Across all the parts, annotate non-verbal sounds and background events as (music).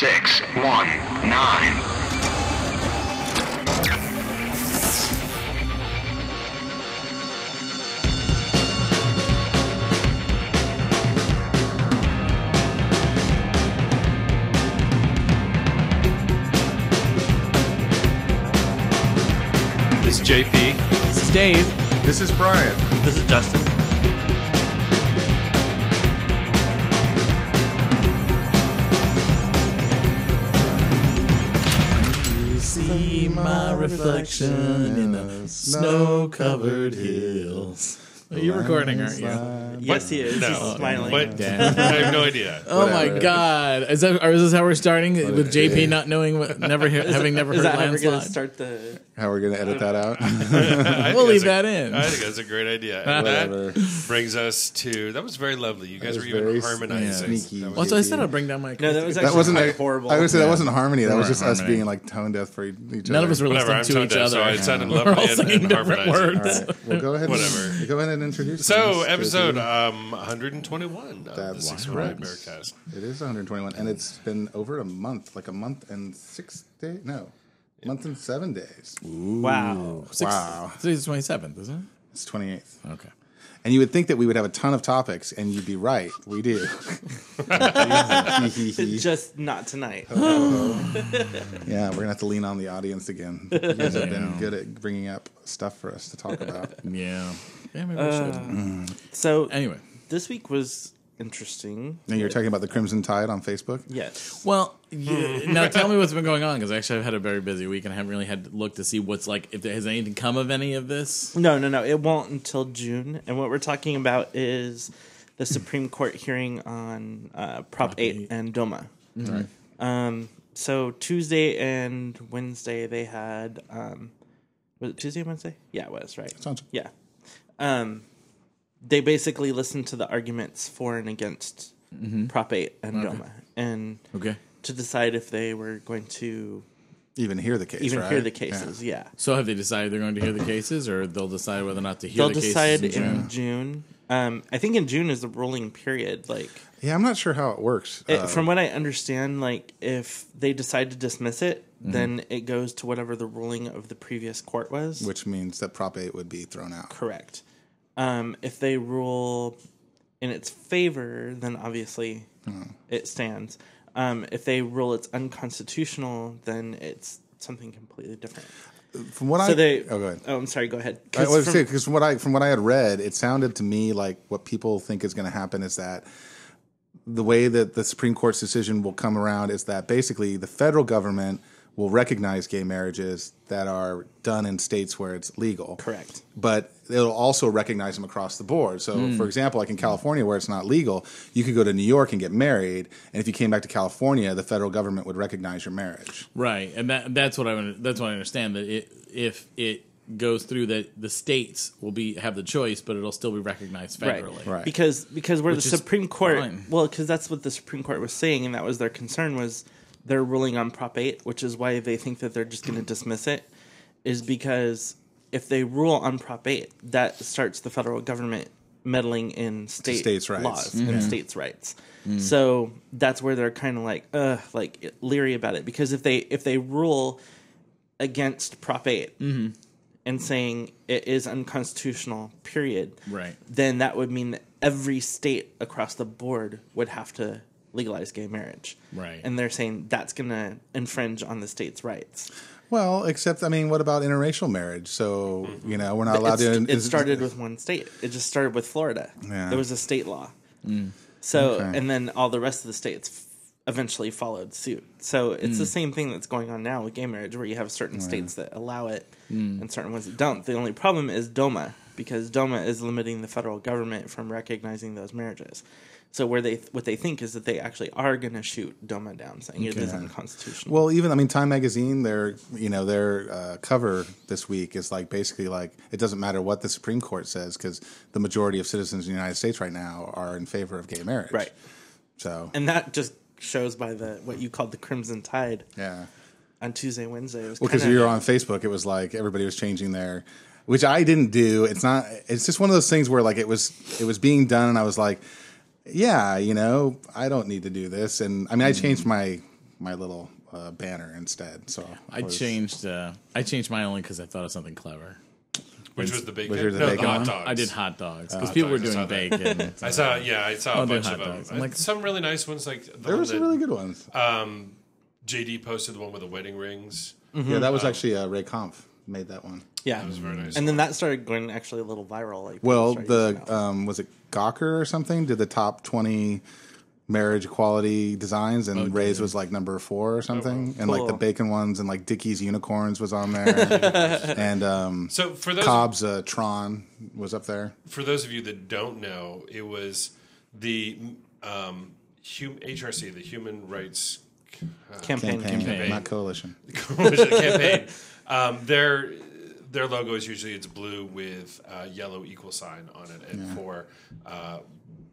six, one, nine. This is JP. This is Dave. This is Brian. This is Justin. Reflection in the snow-covered hills. Are you recording, aren't you? Yes, he is. No. He's smiling. What? Damn. (laughs) I have no idea. Oh my god! Is that or is this how we're starting with JP yeah. not knowing what, never he- (laughs) having never Is heard that how we're going to landslide? start the? How we're gonna edit that out? (laughs) I We'll leave that's a- that in. I think that's a great idea. And Whatever. that brings us to that was very lovely. You guys was were even very harmonizing. sneaky. That was- Well, so I said I'll bring down my. No, that was acoustic. actually That wasn't quite a, horrible. I would say that wasn't harmony. That was just us harmony. being like tone deaf for each other. None of us were Whatever, listening I'm to tone each deaf, other. so it sounded We're lovely all and- singing and different harmonizing. words. All right. Well, go ahead. Whatever. And, go ahead and introduce. So things, episode um 121 of That's the Six correct. Right Bearcast. It is 121, and it's been over a month, like a month and six days. No, month and seven days. Wow. Wow, Today's the twenty seventh, isn't it? it's 28th. Okay. And you would think that we would have a ton of topics, and you'd be right. We do. (laughs) (laughs) Just not tonight. (laughs) yeah, we're gonna have to lean on the audience again. You guys have been good at bringing up stuff for us to talk about. Yeah. Yeah, maybe we should. So Anyway, this week was interesting. And you're talking about the Crimson Tide on Facebook. Yes. well, you, now tell me what's been going on because actually I've had a very busy week and I haven't really had to look to see what's like if there has anything come of any of this. No, no, no. It won't until June. And what we're talking about is the Supreme Court hearing on uh, Prop, 8 8. and DOMA. Right. Um, so Tuesday and Wednesday they had um, was it Tuesday and Wednesday? Yeah, it was right. Sounds Yeah. Um, they basically listened to the arguments for and against Prop 8 and DOMA, and Okay. to decide if they were going to even hear the case. even right? hear the cases. Yeah. So have they decided they're going to hear the cases, or they'll decide whether or not to hear They'll the cases? decide in in June? June. Um, I think in June is the rolling period. Like, Yeah. yeah, I'm not sure how it works. it, Uh, from what I understand, like if they decide to dismiss it, Mm-hmm. then it goes to whatever the ruling of the previous court was. which means that Prop 8 would be thrown out. Correct. Um, if they rule in its favor, then obviously Hmm. it stands. Um, if they rule it's unconstitutional, then it's something completely different. From what So I they. oh, go ahead. Oh, I'm sorry. Go ahead. I 'Cause was from- saying because from what I from what I had read, it sounded to me like what people think is going to happen is that the way that the Supreme Court's decision will come around is that basically the federal government will recognize gay marriages that are done in states where it's legal. Correct. But it'll also recognize them across the board. So, mm. for example, like in California where it's not legal, you could go to New York and get married, and if you came back to California, the federal government would recognize your marriage. Right, and that that's what I that's what I understand that it, if it goes through that the states will be have the choice, but it'll still be recognized federally. Right. Because because where Which the Supreme Court fine. well because that's what the Supreme Court was saying and that was their concern was their ruling on Prop 8, which is why they think that they're just going to dismiss it is because if they rule on Prop 8, that starts the federal government meddling in state states' rights. laws and mm-hmm. states' rights. Mm. So that's where they're kind of like uh like leery about it because if they if they rule against Prop 8 mm-hmm. and saying it is unconstitutional, period, Right. then that would mean that every state across the board would have to legalize gay marriage. Right. And they're saying that's going to infringe on the state's rights. Well, except I mean, what about interracial marriage? So you know, we're not allowed It's- to. it started with one state. It just started with Florida. Yeah. There was a state law. Mm. So, Okay. and then all the rest of the states f- eventually followed suit. So it's the mm. same thing that's going on now with gay marriage, where you have certain states that allow it mm. and certain ones that don't. The only problem is DOMA, because DOMA is limiting the federal government from recognizing those marriages. So where they what they think is that they actually are going to shoot DOMA down, saying it is Okay. unconstitutional. Well, even I mean, Time Magazine, their you know their uh, cover this week is like basically like it doesn't matter what the Supreme Court says because the majority of citizens in the United States right now are in favor of gay marriage. right, So and that just shows by the what you called the Crimson Tide yeah. on Tuesday, Wednesday. It was Well, because we were on Facebook, it was like everybody was changing their, which I didn't do. It's not. It's just one of those things where like it was it was being done, and I was like, yeah, you know, I don't need to do this. And I mean, I changed my my little uh, banner instead. So I was- changed. Uh, I changed mine only because I thought of something clever. Which was the bacon? was the no, bacon the hot one? dogs. I did hot dogs because Hot people were dogs, I doing saw that. bacon. (laughs) I saw, yeah, I saw a I'll do bunch hot of them. dogs. I'm like- some really nice ones, like the There one were some that really good ones. JD posted, the one with the wedding rings. yeah, that was actually uh, Ray Kampf made that one. Yeah, That was very nice. and then that started going actually a little viral. Like, people Well, started using the that. um, was it Gawker or something did the top twenty marriage equality designs, and Ray's was like number four or something, and like the bacon ones and like Dickies unicorns was on there, (laughs) and um, so for those Cobb's uh, Tron was up there. for those of you that don't know, it was the um, hum, HRC, the Human Rights campaign. Campaign, Campaign. not coalition. (laughs) Coalition campaign. (laughs) Um, their their logo is usually it's blue with a yellow equal sign on it, and for uh,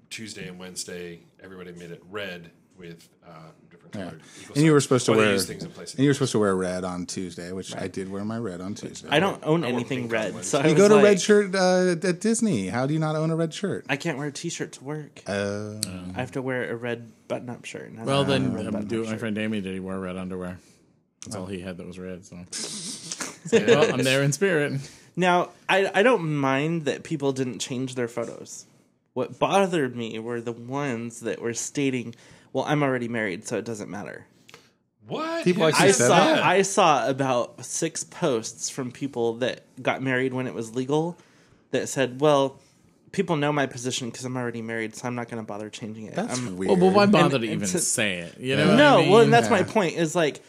Tuesday and Wednesday, everybody made it red with uh, different Yeah. colored. Equal And you were supposed to Well, wear things in place. and you were supposed to wear red on Tuesday, which I did wear my red on Tuesday. I don't own I anything red, so I You go to like, red shirt uh, at Disney. How do you not own a red shirt? I can't wear a t-shirt to work. Uh, I have to wear a red button-up shirt. Well, then a red um, button-up do what my friend Damien did. He wore red underwear. That's Oh. all he had that was red. So, (laughs) well, I'm there in spirit. Now, I I don't mind that people didn't change their photos. What bothered me were the ones that were stating, "Well, I'm already married, so it doesn't matter." What? People Who actually I said said saw that? I saw about six posts from people that got married when it was legal that said, "Well, people know my position because I'm already married, so I'm not going to bother changing it." that's I'm- weird. Well, but why bother And- to even to- say it? You know? what No, I mean? well, and that's my point. Is like,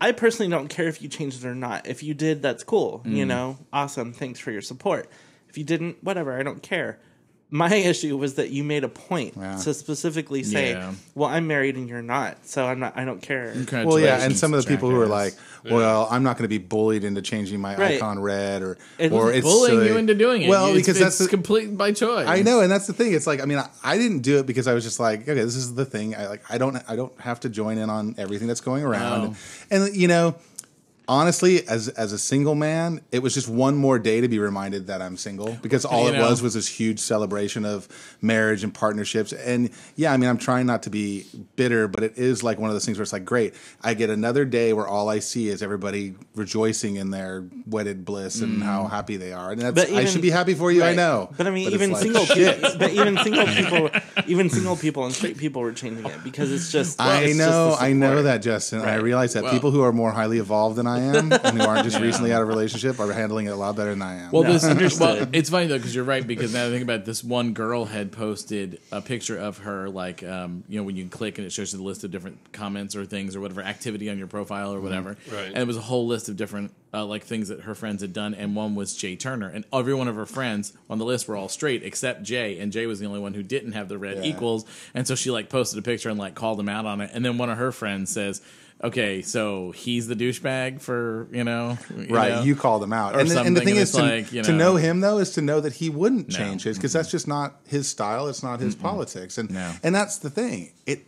I personally don't care if you changed it or not. If you did, that's cool. You Mm. know, awesome. Thanks for your support. If you didn't, whatever. I don't care. My (laughs) issue was that you made a point Yeah. to specifically say, Yeah. "Well, I'm married and you're not, so I'm not. I don't care." Well, yeah, and some of the people who are like, "Well, I'm not going to be bullied into changing my Right. icon red," or It or it's bullying silly. you into doing it. Well, It's- because it's that's the, complete by choice. I know, and that's the thing. It's like I mean, I, I didn't do it because I was just like, okay, this is the thing. I like I don't I don't have to join in on everything that's going around, No. and you know. Honestly, as as a single man, it was just one more day to be reminded that I'm single because all You it know. was was this huge celebration of marriage and partnerships. And yeah, I mean, I'm trying not to be bitter, but it is like one of those things where it's like, great, I get another day where all I see is everybody rejoicing in their wedded bliss and how mm. happy they are, and that's But I should be happy for you. I know, But I mean, it's even like, single people, but even (laughs) single people, even single people and straight people were changing it because it's just. I it's know, the I know that, Justin. I realize that Well- people who are more highly evolved than I (laughs) am and who aren't just recently out of a relationship are handling it a lot better than I am. Well, No, this well, it's funny though because you're right because now I think about it, this one girl had posted a picture of her like um, you know when you click and it shows you the list of different comments or things or whatever activity on your profile or whatever, Right. And it was a whole list of different uh, like things that her friends had done, and one was Jay Turner, and every one of her friends on the list were all straight except Jay, and Jay was the only one who didn't have the red Yeah. equals, and so she like posted a picture and like called him out on it, and then one of her friends says. Okay, so he's the douchebag for you know, you right, know? you called him out, and, the- and the thing and is to, like, you to know- know him though is to know that he wouldn't No. change his because that's just not his style. It's not his politics, and No. and that's the thing. It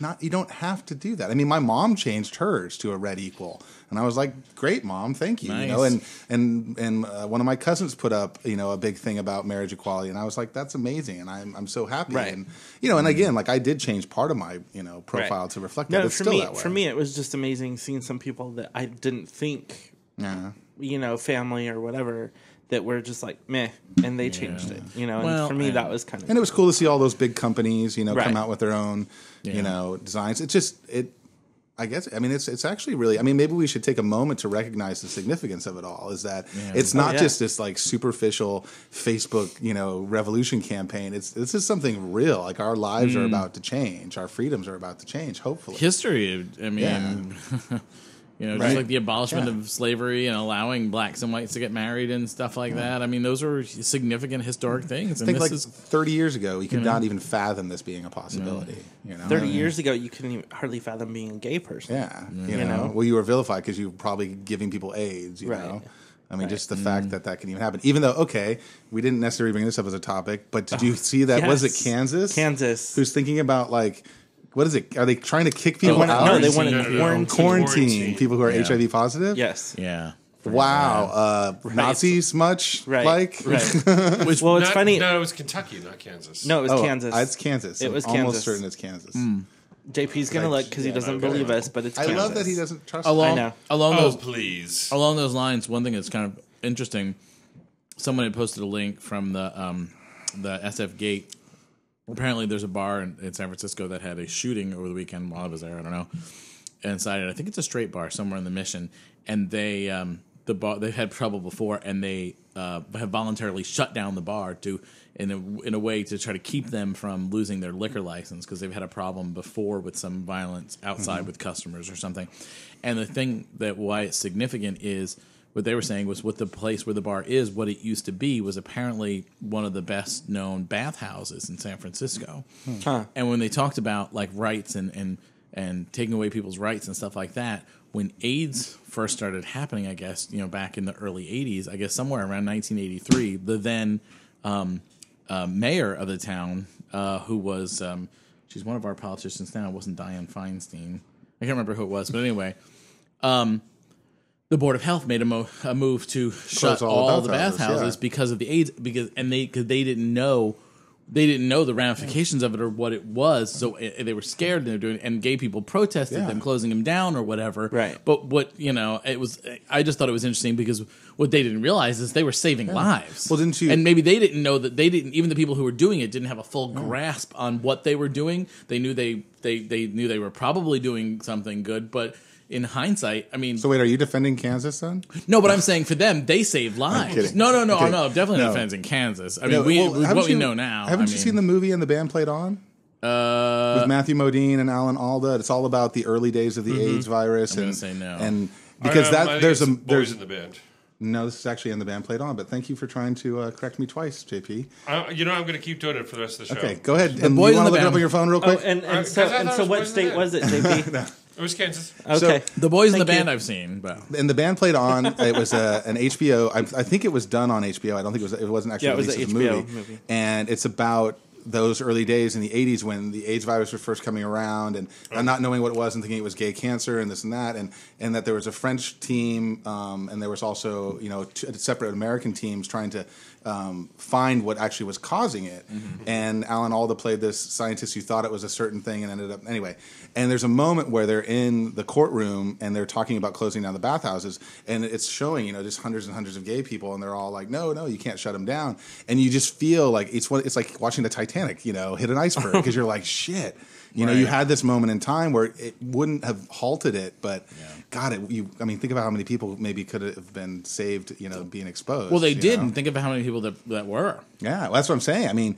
not you don't have to do that. I mean, my mom changed hers to a red equal, and I was like, "Great, mom, thank you." You know, Nice. and and and uh, one of my cousins put up you know a big thing about marriage equality, and I was like, "That's amazing," and I'm I'm so happy. Right. And you know, and again, like I did change part of my you know profile Right. to reflect No, that. It's for still me, that way. for me, it was just amazing seeing some people that I didn't think, yeah. you know, family or whatever, that were just like meh, and they changed it. You know, and Well, for me, and- that was kind of. And it was cool to see all those big companies, you know, Right. come out with their own, Yeah. you know, designs. It just it I guess I mean it's it's actually really I mean maybe we should take a moment to recognize the significance of it all is that it's not Oh, yeah. just this like superficial Facebook, you know, revolution campaign. It's this is something real. Like our lives are mm. about to change. Our freedoms are about to change, hopefully. history. I mean, Yeah. (laughs) you know, Right. just like the abolishment Yeah. of slavery and allowing blacks and whites to get married and stuff like that. I mean, those are significant historic things. I And think this like is 30 years ago, you could not even fathom this being a possibility. You know, Thirty years ago, you couldn't even hardly fathom being a gay person. Yeah, you, You know? know? well, you were vilified because you were probably giving people AIDS. You Right. know, I mean, Right. just the mm-hmm. fact that that can even happen. Even though, okay, we didn't necessarily bring this up as a topic, but did you (laughs) see that? Was it. Kansas? Kansas. Who's thinking about like, what is it? Are they trying to kick people wanna- out? no, they want to No, no, no. quarantine. quarantine, Quarantine. people who are Yeah. HIV positive. Yes. yeah. Wow, uh, Nazis much Right. like right. (laughs) Which well, it's Not- funny. No, it was Kentucky, not Kansas. No, it was Oh, Kansas. uh, It's Kansas. It was I'm almost certain it's Kansas. JP's gonna Like, look because he doesn't okay. believe us, but it's. I love that he doesn't trust. Along, I know. along Oh, those please. along those lines, one thing that's kind of interesting. Someone had posted a link from the um, the SF Gate. Apparently, there's a bar in, in San Francisco that had a shooting over the weekend while I was there. I don't know. Inside it, I think it's a straight bar somewhere in the Mission, and they um, the bar they've had trouble before, and they uh, have voluntarily shut down the bar to in a, in a way to try to keep them from losing their liquor license because they've had a problem before with some violence outside with customers or something. And the thing that why it's significant is what they were saying was what the place where the bar is, what it used to be, was apparently one of the best known bathhouses in San Francisco. Huh. And when they talked about like rights and, and and taking away people's rights and stuff like that, when AIDS first started happening, I guess you know back in the early '80s, I guess somewhere around 1983, the then um, uh, mayor of the town, uh, who was um, she's one of our politicians now, it wasn't Diane Feinstein. I can't remember who it was, but anyway, um, the board of health made a, mo- a move to shut all all, the bathhouses, bathhouses yeah. because of the AIDS because and they because they didn't know they didn't know the ramifications of it or what it was so eh, they were scared and they were doing and gay people protested Yeah. them closing them down or whatever Right. but what you know it was I just thought it was interesting because what they didn't realize is they were saving lives Well, didn't you- and maybe they didn't know that they didn't even the people who were doing it didn't have a full grasp on what they were doing they knew they they they knew they were probably doing something good but in hindsight, I mean, So wait, are you defending Kansas then? no, but I'm saying for them, they saved lives. kidding. No, no, no, Okay. no, definitely No. not defending Kansas. I mean, No, we well, with haven't what we know now. Haven't I you mean, seen the movie and the band played on? Uh, with Matthew Modine and Alan Alda. It's all about the early days of the AIDS virus. Mm-hmm. gonna and, say no. And because I that there's a boys there's in the band. no, this is actually in the band played on. But thank you for trying to uh, correct me twice, JP. Uh, you know, I'm going to keep doing it for the rest of the show. Okay, go ahead. And boys you in want to the look it up band. on your phone real Oh, quick? and, Uh, and 'cause so and so, what state was it, JP? (laughs) (laughs) It was Kansas. Okay, the boys in the band you. I've seen, but and the band played on. It was a, an HBO. I, I think it was done on HBO. I don't think it was. It wasn't actually Yeah, it was released as a HBO movie. movie. And it's about those early days in the 80s when the AIDS virus was first coming around and, and not knowing what it was and thinking it was gay cancer and this and that and and that there was a French team um, and there was also you know two separate American teams trying to um, find what actually was causing it. And Alan Alda played this scientist who thought it was a certain thing and ended up anyway. And there's a moment where they're in the courtroom and they're talking about closing down the bathhouses. And it's showing you know just hundreds and hundreds of gay people and they're all like no no you can't shut them down. And you just feel like it's it's like watching the Titanic you know hit an iceberg (laughs) because you're like shit you know you had this moment in time where it wouldn't have halted it but God it you I mean think about how many people maybe could have been saved you know being exposed well, they did. know? And think about how many people that that were. Yeah, well, that's what I'm saying. I mean,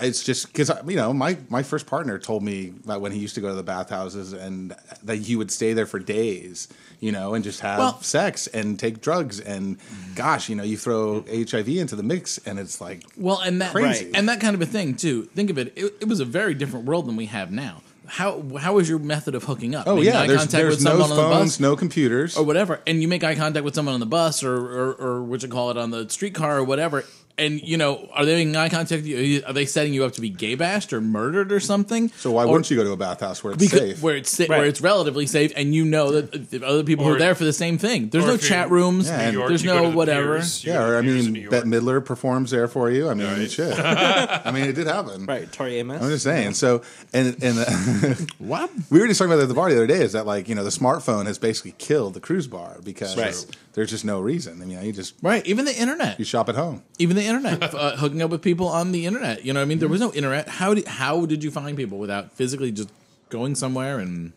it's just because you know my my first partner told me that when he used to go to the bathhouses and that he would stay there for days, you know, and just have Well- sex and take drugs and gosh, you know, you throw HIV into the mix and it's like Well, and that Crazy. and that kind of a thing too. Think of it, it. It was a very different world than we have now. How how was your method of hooking up? oh Making yeah, eye there's, contact there's with no someone on the phones, bus no computers. or whatever, and you make eye contact with someone on the bus or or, or what you call it on the streetcar or whatever. And you know, are they making eye contact? with you? Are they setting you up to be gay bashed or murdered or something? so why Or- wouldn't you go to a bathhouse where it's because, safe? where it's sa- Right. where it's relatively safe, and you know that the other people Or- are there for the same thing. There's no chat rooms. Yeah, York, there's you go to no the whatever. Piers, yeah, or I mean, New Bette Midler performs there for you. I mean, Right. shit. (laughs) I mean, it did happen. right, Tori Amos. I'm just saying. So, and and uh, (laughs) What? we were just talking about at the bar the other day. Is that like you know the smartphone has basically killed the cruise bar because Right. there's just no reason. I mean, you just Right. Even the internet. you shop at home. even the internet, (laughs) uh, hooking up with people on the internet. You know, what I mean, there was no internet. How did how did you find people without physically just going somewhere and?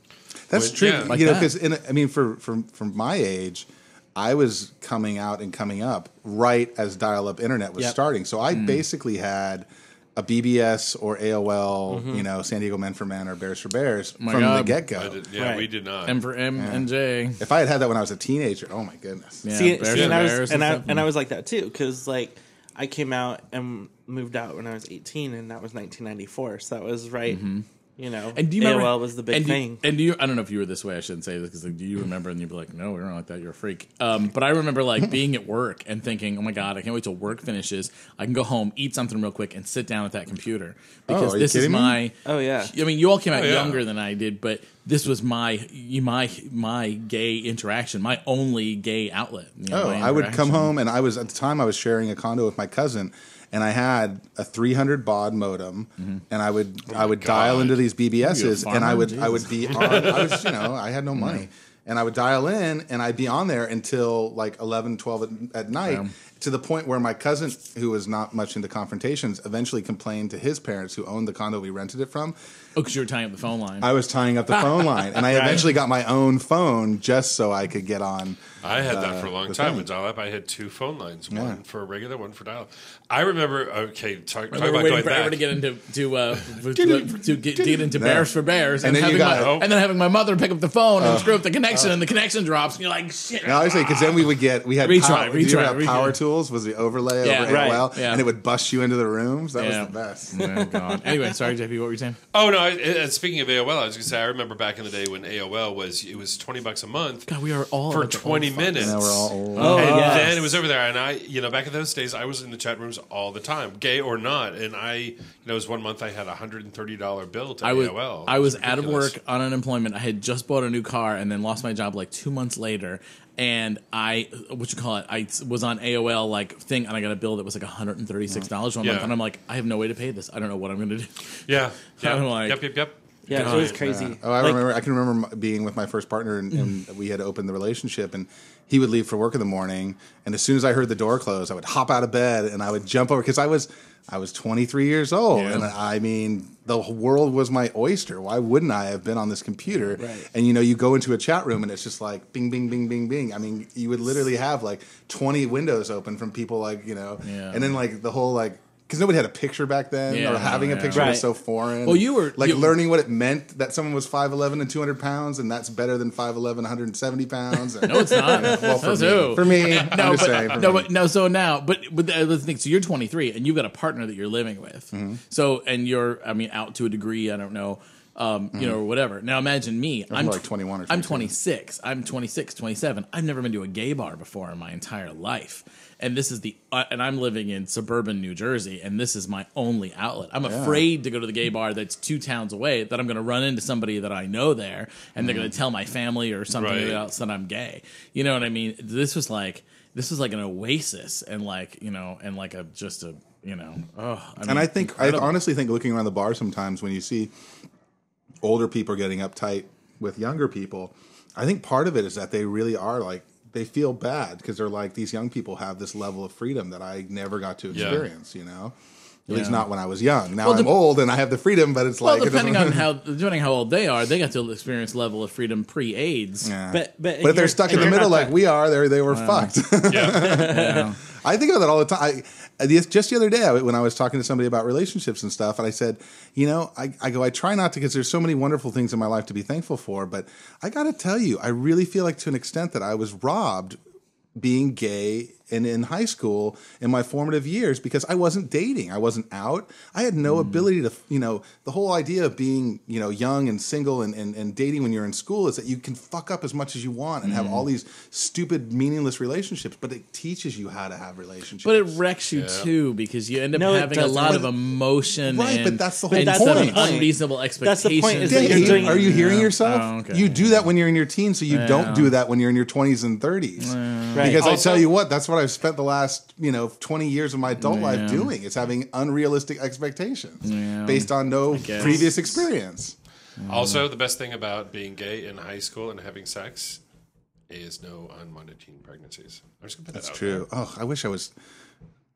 That's Well, true. yeah. Like you know, because I mean, for from from my age, I was coming out and coming up right as dial-up internet was Yep. starting. So Mm. I basically had a BBS or AOL, Mm-hmm. you know, San Diego Men for Men or Bears for Bears my from the get go. yeah, Right. we did not. M for M and J. If I had had that when I was a teenager, oh my goodness. Yeah, see, Bears see, and I was Bears and I and I was like that too because like I came out and moved out when I was 18, and that was 1994. So that was right. Mm-hmm. You know. And do you AOL remember? was the big and do you- thing. and do you? I don't know if you were this way. I shouldn't say this because like, do you remember? And you'd be like, "No, we don't like that. You're a freak." Um, but I remember like (laughs) being at work and thinking, "Oh my god, I can't wait till work finishes. I can go home, eat something real quick, and sit down at that computer because are you this is kidding me? my." Oh, yeah. I mean, you all came out Oh, yeah. younger than I did, but this was my my my gay interaction, my only gay outlet. you know, Oh, I would come home and I was at the time I was sharing a condo with my cousin, and I had a 300 baud modem, and I would I would God. dial into these BBSs, and I would I would be on. I was you know I had no money, and I would dial in, and I'd be on there until like 11, 12 at, at night. To the point where my cousin, who was not much into confrontations, eventually complained to his parents, who owned the condo we rented it from. Oh, because you were tying up the phone line. I was tying up the phone line, and I (laughs) eventually got my own phone just so I could get on. I had that uh, for a long time thing. with dial up. I had two phone lines, Yeah. one for a regular, one for dial up. I remember, okay, talk, talk we were about waiting going forever back. to get into to uh, (laughs) to, to get, get into bears for bears, And and, then you having my, and then having my mother pick up the phone and screw up the connection, and the connection drops, and you're like, shit. No, say because then we would get we had Retry, power, did you retry, power retry. Tools was the overlay Yeah, over right, AOL, yeah. and it would bust you into the rooms. That Yeah. was the best. (laughs) Oh, God. Anyway, sorry, JP, what were you saying? Oh no! I, and speaking of AOL, I was going to say I remember back in the day when AOL was it was twenty bucks a month God, we are all for at the twenty old minutes. Now we're all old. Oh, and yes. then it was over there, and I, you know, back in those days, I was in the chat rooms all the time, gay or not. And I, you know, it was one month I had a hundred and thirty dollar bill to I was AOL. I It was out of ridiculous. work on unemployment. I had just bought a new car and then lost my job like two months later. And I, what you call it? I was on AOL like thing, and I got a bill that was like one hundred and thirty six dollars one Yeah. month. And I'm like, I have no way to pay this. I don't know what I'm going to do. Yeah, (laughs) yeah, I'm like- yep, yep, yep. Yeah, God. it was crazy. Oh, I Like, remember. I can remember being with my first partner, and, and we had opened the relationship, and he would leave for work in the morning, and as soon as I heard the door close, I would hop out of bed and I would jump over because I was I was 23 years old, Yeah. and I mean the world was my oyster. Why wouldn't I have been on this computer? Right. And you know, you go into a chat room, and it's just like bing, bing, bing, bing, bing. I mean, you would literally have like 20 windows open from people, like you know, Yeah. and then like the whole like. Because nobody had a picture back then, Yeah, or having a picture Right. was so foreign. Well, you were- like you- learning what it meant that someone was 5'11 and 200 pounds, and that's better than 5'11, 170 pounds. And, (laughs) No, it's not. well, for That's me, for me, (laughs) No, I'm just but, saying. For no, me. but no. So now, but but uh, let's think. So you're 23, and you've got a partner that you're living with. Mm-hmm. So and you're, I mean, out to a degree. I don't know, um, you know, or whatever. Now imagine me. I'm more like 21 or I'm 26. I'm 26, 27. I've never been to a gay bar before in my entire life. And this is the, uh, and I'm living in suburban New Jersey, and this is my only outlet. I'm afraid to go to the gay bar that's two towns away. That I'm going to run into somebody that I know there, and they're Mm-hmm. going to tell my family or something Right. else that I'm gay. You know what I mean? This was like this was like an oasis, and like you know, and like a just a you know, oh. I mean, and I think, incredible. I honestly think looking around the bar sometimes when you see older people getting uptight with younger people, I think part of it is that they really are like, they feel bad because they're like, these young people have this level of freedom that I never got to Yeah. experience, you know? At least not when I was young. Now Well, I'm dep- old and I have the freedom, but it's well, like depending doesn't- on how (laughs) depending how old they are, they got to experience level of freedom pre-AIDS. Yeah. But but, But if they're stuck in the middle like we are, they they were fucked. Yeah. (laughs) I think about that all the time. I- just the other day, when I was talking to somebody about relationships and stuff, and I said, you know, I, I go, I try not to because there's so many wonderful things in my life to be thankful for, but I got to tell you, I really feel like to an extent that I was robbed being gay and in high school in my formative years because I wasn't dating. I wasn't out. I had no hmm. ability to, you know, the whole idea of being, you know, young and single and, and, and dating when you're in school is that you can fuck up as much as you want and have hmm. all these stupid, meaningless relationships, but it teaches you how to have relationships. But it wrecks you too because you end up No, having a lot But- of emotion, Right, and, but that's the whole and point. That's the point. unreasonable That's expectations. the point is that you're doing- are you hearing yourself? Oh, okay. You do that when you're in your teens, so you don't do that when you're in your 20s and 30s. Right. Because I Also- tell you what, that's what I've spent the last you know 20 years of my adult life doing. It's having unrealistic expectations Yeah. based on no previous experience. Also, the best thing about being gay in high school and having sex is no unwanted teen pregnancies. I'm just gonna put That's that out true. Oh, I wish I was.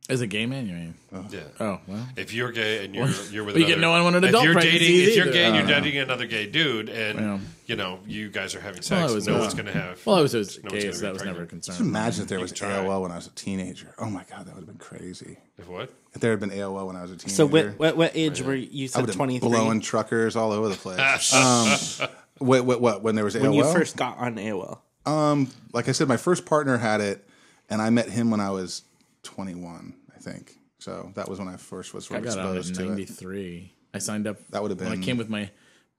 As a gay man, you mean? there. Yeah. Oh well. If you're gay and you're you're with Well, you another, get no unwanted if adult If you're dating, if you're gay and you're Uh, dating another gay dude, and Yeah. you know you guys are having sex, I was, no uh, one's gonna have. Well, I was always no gay, so that was never a concern. Just imagine if there was can try. AOL when I was a teenager. Oh my god, that would have been crazy. If what? If there had been AOL when I was a teenager, So what, what what age were you? You I said would twenty blowing truckers all over the place. (laughs) um, wait, what, what? When there was AOL? When you first got on AOL. Um, like I said, my first partner had it, and I met him when I was 21, I think. So that was when I first was sort of got out exposed in to it. '93. I signed up. That would have been when I came with my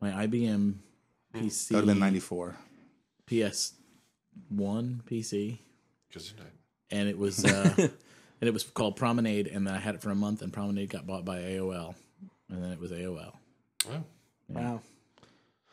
my IBM PC. That would have been 94. PS one PC, Because and it was uh, (laughs) and it was called Promenade, and I had it for a month, and Promenade got bought by AOL, and then it was AOL. Oh. Wow.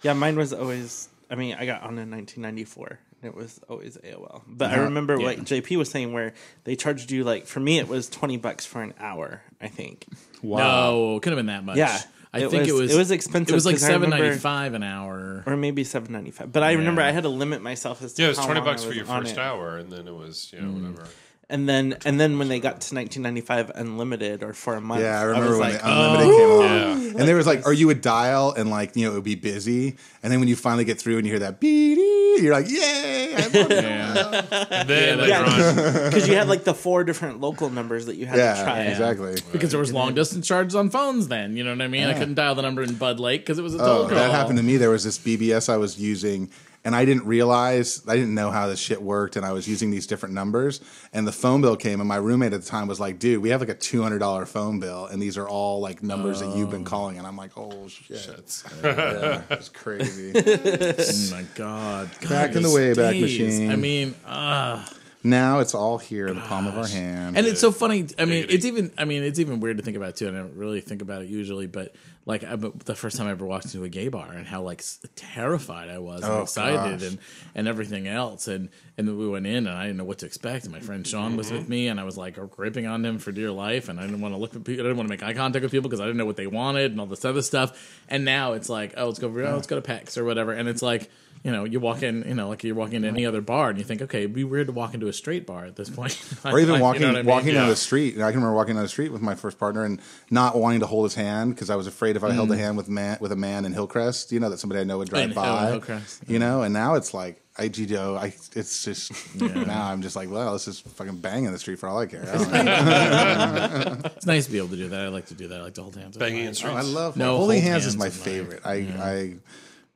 Yeah, mine was always I mean, I got on in 1994. And It was always AOL, but I remember what JP was saying, where they charged you like for me, it was 20 bucks for an hour. I think. Wow. No, it could have been that much. Yeah, I it think it was- was. it was expensive It was like seven ninety five an hour. or maybe seven ninety five. But I remember I had to limit myself as to Yeah, it was how twenty long I bucks for your first it. hour, and then it was you know Mm. whatever. And then and then when they got to nineteen ninety five unlimited or for a month, Yeah, I remember was when like, the unlimited came along, Yeah. and there was like, "Are you a dial and like you know it would be busy, and then when you finally get through and you hear that beep, you're like, yay! I won. Yeah. And then Yeah. because (laughs) you had like the four different local numbers that you had to try. exactly. because there was long distance charges on phones then. You know what I mean? I couldn't dial the number in Bud Lake because it was a oh, toll Oh, call. that happened to me. There was this BBS I was using, and I didn't realize I didn't know how this shit worked, and I was using these different numbers, and the phone bill came, and my roommate at the time was like, "Dude, we have like a two hundred dollar phone bill, and these are all like numbers that you've been calling," and I'm like, "Oh shit, Shits. (laughs) yeah, it's crazy." (laughs) Oh my god! God, Back in the those Wayback days. Machine. I mean, uh, now it's all here in the palm of our hand. and it's so funny. I mean, it's even. I mean, it's even weird to think about too. And I don't really think about it usually, but like I, the first time I ever walked into a gay bar and how like s- terrified I was and Oh, excited gosh. and and everything else, and and then we went in and I didn't know what to expect. And my friend Sean was with mm-hmm. me, and I was like gripping on him for dear life, and I didn't want to look at people. I didn't want to make eye contact with people because I didn't know what they wanted and all this other stuff. And now it's like, oh, let's go, oh, let's go to PAX or whatever, and it's like. You know, you walk in, you know, like you're walking into any other bar, and you think, okay, it'd be weird to walk into a straight bar at this point, (laughs) or even Like, (laughs) walking you know I mean? walking down the street. I can remember walking down the street with my first partner and not wanting to hold his hand because I was afraid if I held a mm. hand with man with a man in Hillcrest, you know, that somebody I know would drive In- oh, by. Hillcrest, You know, and now it's like I you know, I it's just now I'm just like, well, let's just fucking bang in the street for all I care. I, don't. (laughs) It's nice to be able to do that. I like to do that. I like to hold hands. banging in streets. Oh, I love No, holding hold hands is my is my- favorite. I I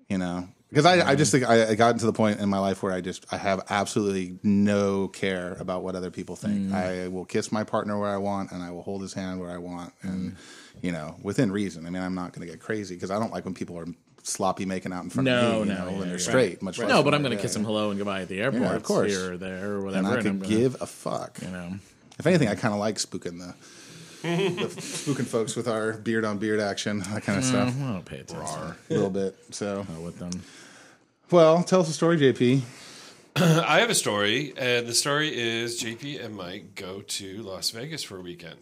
you know. Because I, I just think I, I got to the point in my life where I just I have absolutely no care about what other people think. Mm. I will kiss my partner where I want, and I will hold his hand where I want, and mm. You know within reason. I mean, I'm not going to get crazy because I don't like when people are sloppy making out in front No, of me. You no, know, yeah, when they're right. straight. Much less No, but I'm going to kiss them hello and goodbye at the airport, of course. here or there or whatever. and I I'm gonna, give a fuck. you know. If anything, I kind of like spooking the, the spooking folks with our beard on beard action, that kind of mm, stuff, I don't pay attention a little bit. So, with them. well, tell us a story, JP. (clears throat) I have a story, and the story is JP and Mike go to Las Vegas for a weekend.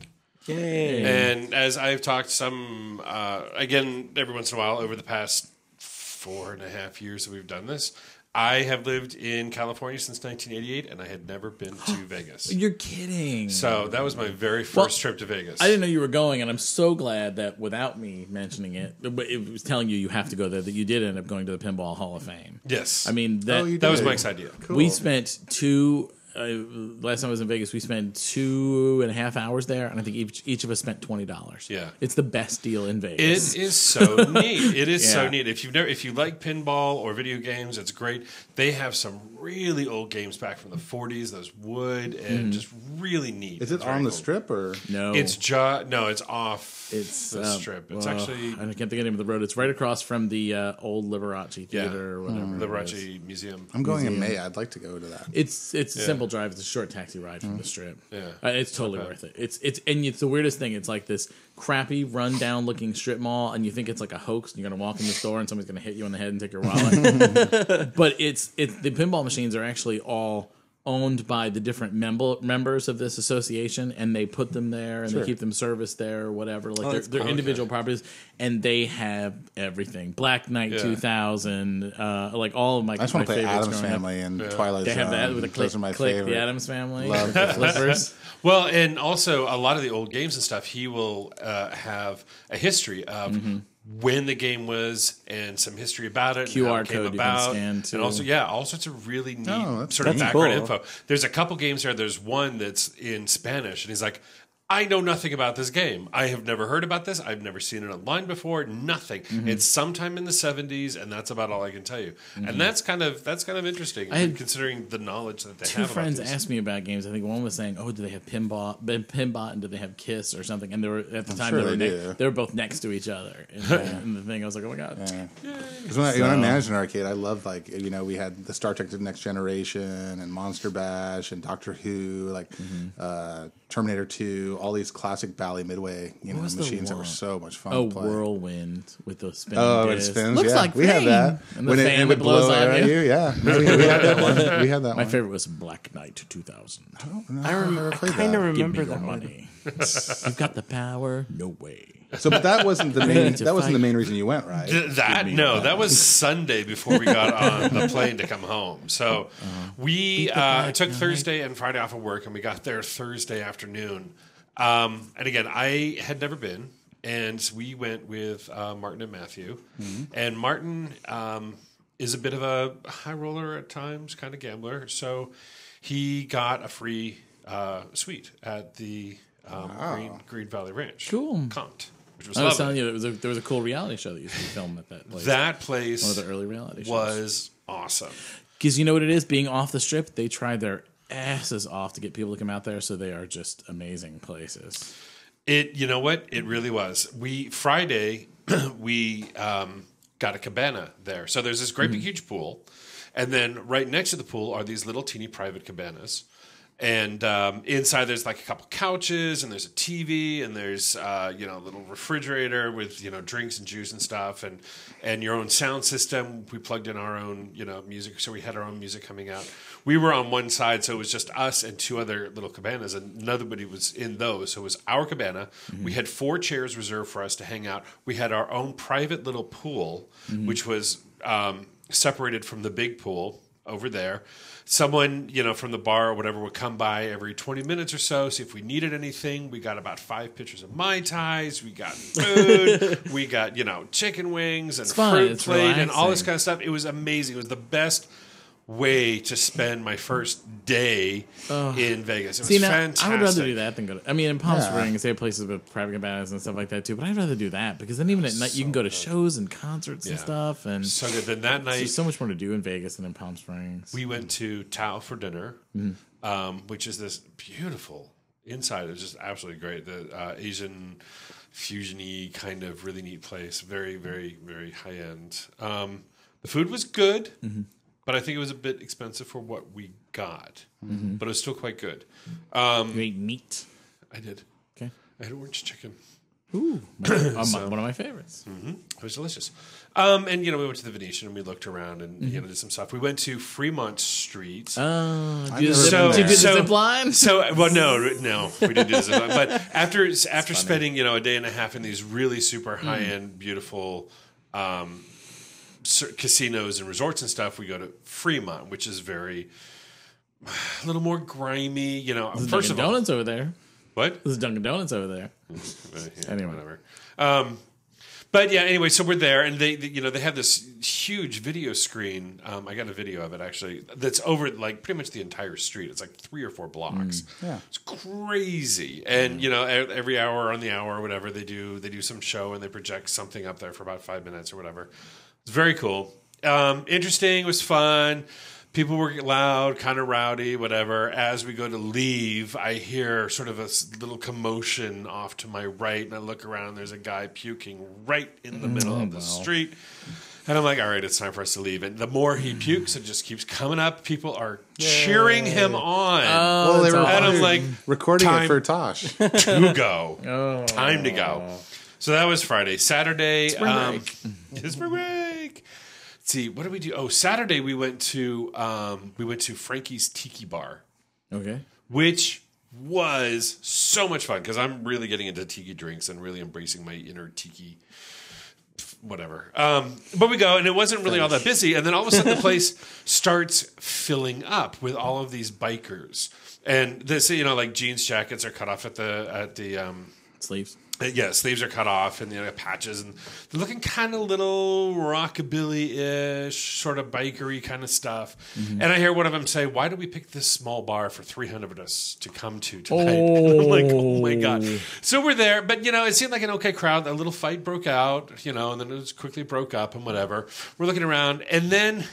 Yay! And as I've talked some, uh, again, every once in a while over the past four and a half years that we've done this, I have lived in California since 1988, and I had never been to (gasps) Vegas. You're kidding. So that was my very first Well, trip to Vegas. I didn't know you were going, and I'm so glad that without me mentioning it, it was telling you you have to go there. That you did end up going to the Pinball Hall of Fame. Yes. I mean that Oh, that was. Mike's idea. we spent two. Uh, last time I was in Vegas, we spent two and a half hours there, and I think each each of us spent twenty dollars. Yeah. it's the best deal in Vegas. It is so neat. (laughs) It is so neat. If you've never, if you like pinball or video games, it's great. They have some really old games back from the 40s. Those wood and just really neat. Is it It's on the cool. strip or? no, It's just no. It's off. It's the uh, strip. It's well, actually I can't think of the name of the road. It's right across from the uh, old Liberace Yeah. Theater or whatever. the. Liberace Museum. I'm going in May. I'd like to go to that. It's it's a simple drive. It's a short taxi ride from the strip. Yeah. Uh, it's totally worth it. It's it's and it's the weirdest thing. It's like this crappy, run down looking strip mall, and you think it's like a hoax. And you're gonna walk in the store, and somebody's gonna hit you in the head and take your wallet. (laughs) but it's it's the pinball machines are actually all owned by the different member members of this association, and they put them there and Sure. they keep them serviced there or whatever. Like they're, that's they're cool. individual properties, and they have everything. Black Knight Yeah. 2000, uh, like all of my. I just my want to play Addams growing up. Family and Twilight They Zone. have that with the click, Those are my click favorite. the Addams Family, Love (laughs) the flippers. (laughs) Well, and also a lot of the old games and stuff, he will uh, have a history of Mm-hmm. When the game was and some history about it, and how QR it came code you can about, scan, too. and also yeah, all sorts of really neat Oh, sort of That's background cool. info. There's a couple games there. There's one that's in Spanish, and he's like. I know nothing about this game. I have never heard about this. I've never seen it online before. Nothing. Mm-hmm. It's sometime in the '70s, and that's about all I can tell you. And that's kind of that's kind of interesting, Mm-hmm. I had considering the knowledge that they Two have. friends about asked me about games. I think one was saying, "Oh, do they have pinball, ben- pinbot, and do they have Kiss or something?" And they were at the time sure they, were they ne- they were both next to each other. And, (laughs) and the thing, I was like, "Oh my god!" Because when, I, when I managed an arcade, I loved like you know we had the Star Trek: The Next Generation and Monster Bash and Doctor Who, like Mm-hmm. uh, Terminator Two, all these classic Bally Midway, you know, machines that were so much fun. Oh, to play. whirlwind with the spin. Oh, it spins. Looks yeah. like we had rain. that. And the when it, fan it that would blows blow on at you. you. Yeah, we, (laughs) we had that one. We had that My one. favorite was Black Knight 2000. I, rem- I kind of Give me remember your that money. You've got the power. No way. So, but that wasn't the (laughs) main. to that wasn't the main reason you went, right? Th- that no, that. that was Sunday before we got on the (laughs) plane to come home. So we uh, I took Thursday and Friday off of work, and we got there Thursday afternoon. Um, and again, I had never been, and we went with uh, Martin and Matthew. And Martin um, is a bit of a high roller at times, kind of gambler. So he got a free uh, suite at the um, Green, Green Valley Ranch. Cool. Compt, which was I was lovely. telling you, there was, a, there was a cool reality show that used to be filmed at that place. that place One of the early reality shows. was awesome. Because you know what it is? Being off the strip, they try their asses off to get people to come out there, so they are just amazing places. It, you know what? It really was. We Friday, (clears throat) we um, got a cabana there. So there's this great big huge pool, and then right next to the pool are these little teeny private cabanas. And um, inside there's like a couple couches, and there's a TV, and there's uh, you know a little refrigerator with you know drinks and juice and stuff, and and your own sound system. We plugged in our own you know music, so we had our own music coming out. We were on one side, so it was just us and two other little cabanas, and nobody was in those. So it was our cabana. We had four chairs reserved for us to hang out. We had our own private little pool, which was um, separated from the big pool over there. Someone, you know, from the bar or whatever would come by every 20 minutes or so, see if we needed anything. We got about five pitchers of Mai Tais. We got food. (laughs) we got, you know, chicken wings and fun. fruit It's plate and all this kind of stuff. It was amazing. It was the best way to spend my first day in Vegas. It was now, fantastic. I would rather do that than go to. I mean, in Palm Yeah. Springs, they have places with private cabanas and stuff like that too. But I'd rather do that because then even at night, you can go to shows and concerts and stuff, and So good. Then that night, there's so much more to do in Vegas than in Palm Springs. we went to Tao for dinner, Mm-hmm. um, which is this beautiful inside. It's just absolutely great. The uh, Asian fusiony kind of really neat place. Very, very, very high end. Um, the food was good, Mm-hmm. But I think it was a bit expensive for what we got. Mm-hmm. But it was still quite good. you ate meat. I did. Okay. I had orange chicken. Ooh, (clears throat) my, uh, my- one of my favorites. It was delicious. Um, and you know, we went to the Venetian and we looked around and Mm-hmm. you know did some stuff. We went to Fremont Street. Uh, I've did you, never zip, been did you do the zip line? So, well, no, no, we didn't do this. But (laughs) after after spending you know a day and a half in these really super high end, beautiful um, cer- casinos and resorts and stuff, we go to Fremont, which is very a little more grimy. You know, There's first Dunkin' of all, Donuts over there. what? There's Dunkin' Donuts over there. (laughs) Yeah, Anyway. whatever. Um, but yeah, anyway, so we're there, and they, they- you know, they have this huge video screen. Um, I got a video of it actually. That's over like pretty much the entire street. It's like three or four blocks. Yeah. it's crazy. And you know, every hour on the hour or whatever they do, they do some show and they project something up there for about five minutes or whatever. It's very cool. Um, interesting. It was fun. People were loud, kind of rowdy, whatever. As we go to leave, I hear sort of a little commotion off to my right, and I look around. And there's a guy puking right in the middle of the street, and I'm like, "All right, it's time for us to leave." And the more he pukes, it just keeps coming up. People are cheering him on. Well, they were and I'm like, recording time- it for Tosh. to go. (laughs) Oh. Time to go. So that was Friday. Saturday. Spring um, (laughs) it's spring break. Let's see, what did we do? Oh, Saturday we went to um, we went to Frankie's Tiki Bar, Okay. which was so much fun because I'm really getting into tiki drinks and really embracing my inner tiki whatever. Um, but we go, and it wasn't really all that busy. And then all of a sudden, the (laughs) place starts filling up with all of these bikers. And this, you know, like jeans jackets are cut off at the at the um, Sleeves. Yeah, sleeves are cut off and you know, patches, and they're looking kind of little rockabilly-ish, sort of bikery kind of stuff. Mm-hmm. And I hear one of them say, "Why do we pick this small bar for three hundred of us to come to tonight?" And (laughs) I'm like, "Oh my god!" Oh. So we're there, but you know, it seemed like an okay crowd. A little fight broke out, you know, and then it was quickly broke up and whatever. We're looking around, and then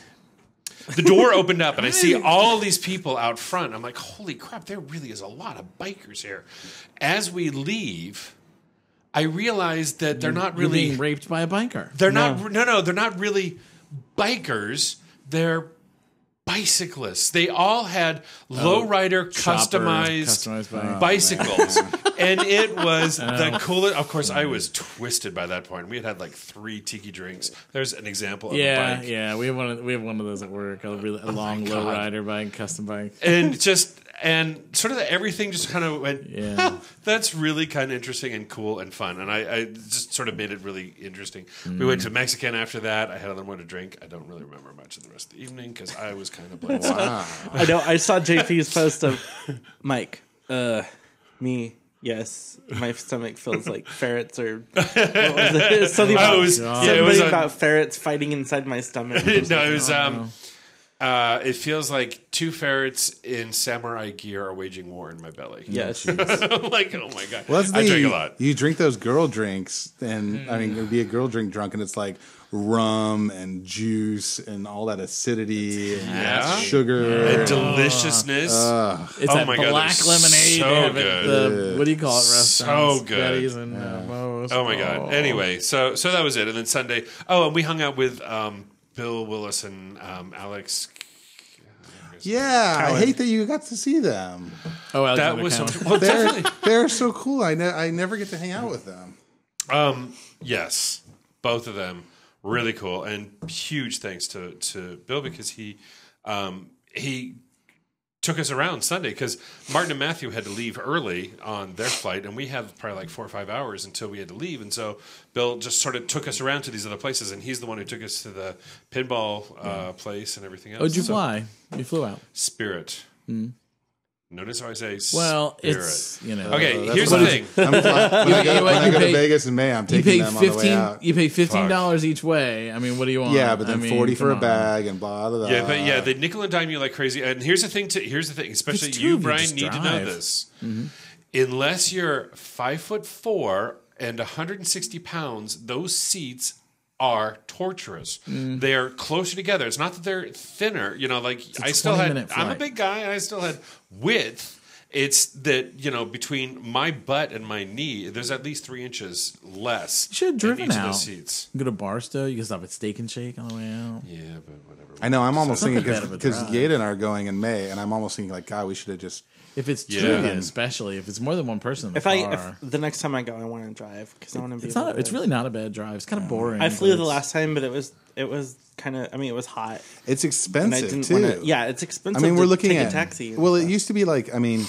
the door (laughs) opened up and I see all these people out front. I'm like, holy crap, there really is a lot of bikers here. As we leave, I realized that they're not really being raped by a biker. they're not no no, they're not really bikers. They're bicyclists. They all had oh, lowrider customized, customized bicycles, oh, (laughs) and it was (laughs) the oh, coolest. Of course, I was twisted by that point. We had had like three tiki drinks. There's an example of a Yeah, bike. yeah. We have one. Of, we have one of those at work. A, really, a long lowrider bike, custom bike. and just and sort of everything just kind of went. Yeah. (laughs) "Huh, that's really kind of interesting and cool and fun. And I, I just sort of made it really interesting. We went to Mexican after that. I had another one to drink. I don't really remember much of the rest of the evening because I was kind of blasé. Wow. I know. I saw JP's post of Mike. Uh, me. Yes, my stomach feels like ferrets or (laughs) what was it? something about, was- something yeah, it was about ferrets fighting inside my stomach. (laughs) no, it was. Um, uh, it feels like two ferrets in samurai gear are waging war in my belly. yes, I'm (laughs) like, oh my god, Well, that's the I drink a lot. You drink those girl drinks, and I mean, it would be a girl drink drunk, and it's like rum and juice and all that acidity and Yeah. sugar. And deliciousness. It's Oh that my God, black they're lemonade. so they good. The, what do you call it? So good. Betty's and uh, Oh my god. Anyway, so so that was it, and then Sunday. Oh, and we hung out with um, Bill Willis and um, Alex. yeah, I hate that you got to see them. Oh, That was Cowan. (laughs) well, They're they're so cool. I ne- I never get to hang out with them. Um, yes, both of them really cool, and huge thanks to to Bill because he um, he took us around Sunday because Martin and Matthew had to leave early on their flight, and we had probably like four or five hours until we had to leave, and so Bill just sort of took us around to these other places, and he's the one who took us to the pinball uh, place and everything else. Oh, did you So- fly? You flew out. Spirit. Notice how I say Well, spirit. it's you know. okay. that's here's the it thing. I'm fly- (laughs) when I go, you know what, when I go pay- to Vegas in May, I'm taking pay them on the way fifteen. out. You pay fifteen dollars each way. I mean, what do you want? Yeah, but then I mean, forty for come a on. bag and blah blah blah. Yeah, but yeah, they nickel and dime you like crazy. And here's the thing. To, here's the thing. Especially you, of you, Brian, just need to know drive. this. Mm-hmm. Unless you're five foot four and 160 pounds, those seats are torturous. Mm. They're closer together. It's not that they're thinner. You know, like I still had. I'm a big guy, and I still had width. It's that you know between my butt and my knee, there's at least three inches less. You should have driven each of out. those seats. Go to Barstow. You can stop at Steak and Shake on the way out. Yeah, but whatever. I know. I'm almost not thinking that bad of a because drive. Yada and I are going in May, and I'm almost thinking like, God, we should have just. If it's two, Yeah. of you, especially if it's more than one person in the If I car, if the next time I go, I want to drive because I want to be. it's able not. to- It's really not a bad drive. It's kind of boring. I but flew the it's- last time, but it was it was kind of. I mean, it was hot, It's and I expensive didn't too. want to. Yeah, it's expensive. I expensive. mean, to we're looking take at a taxi. and Well, it stuff. used to be like I mean,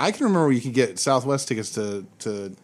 I can remember you could get Southwest tickets to to.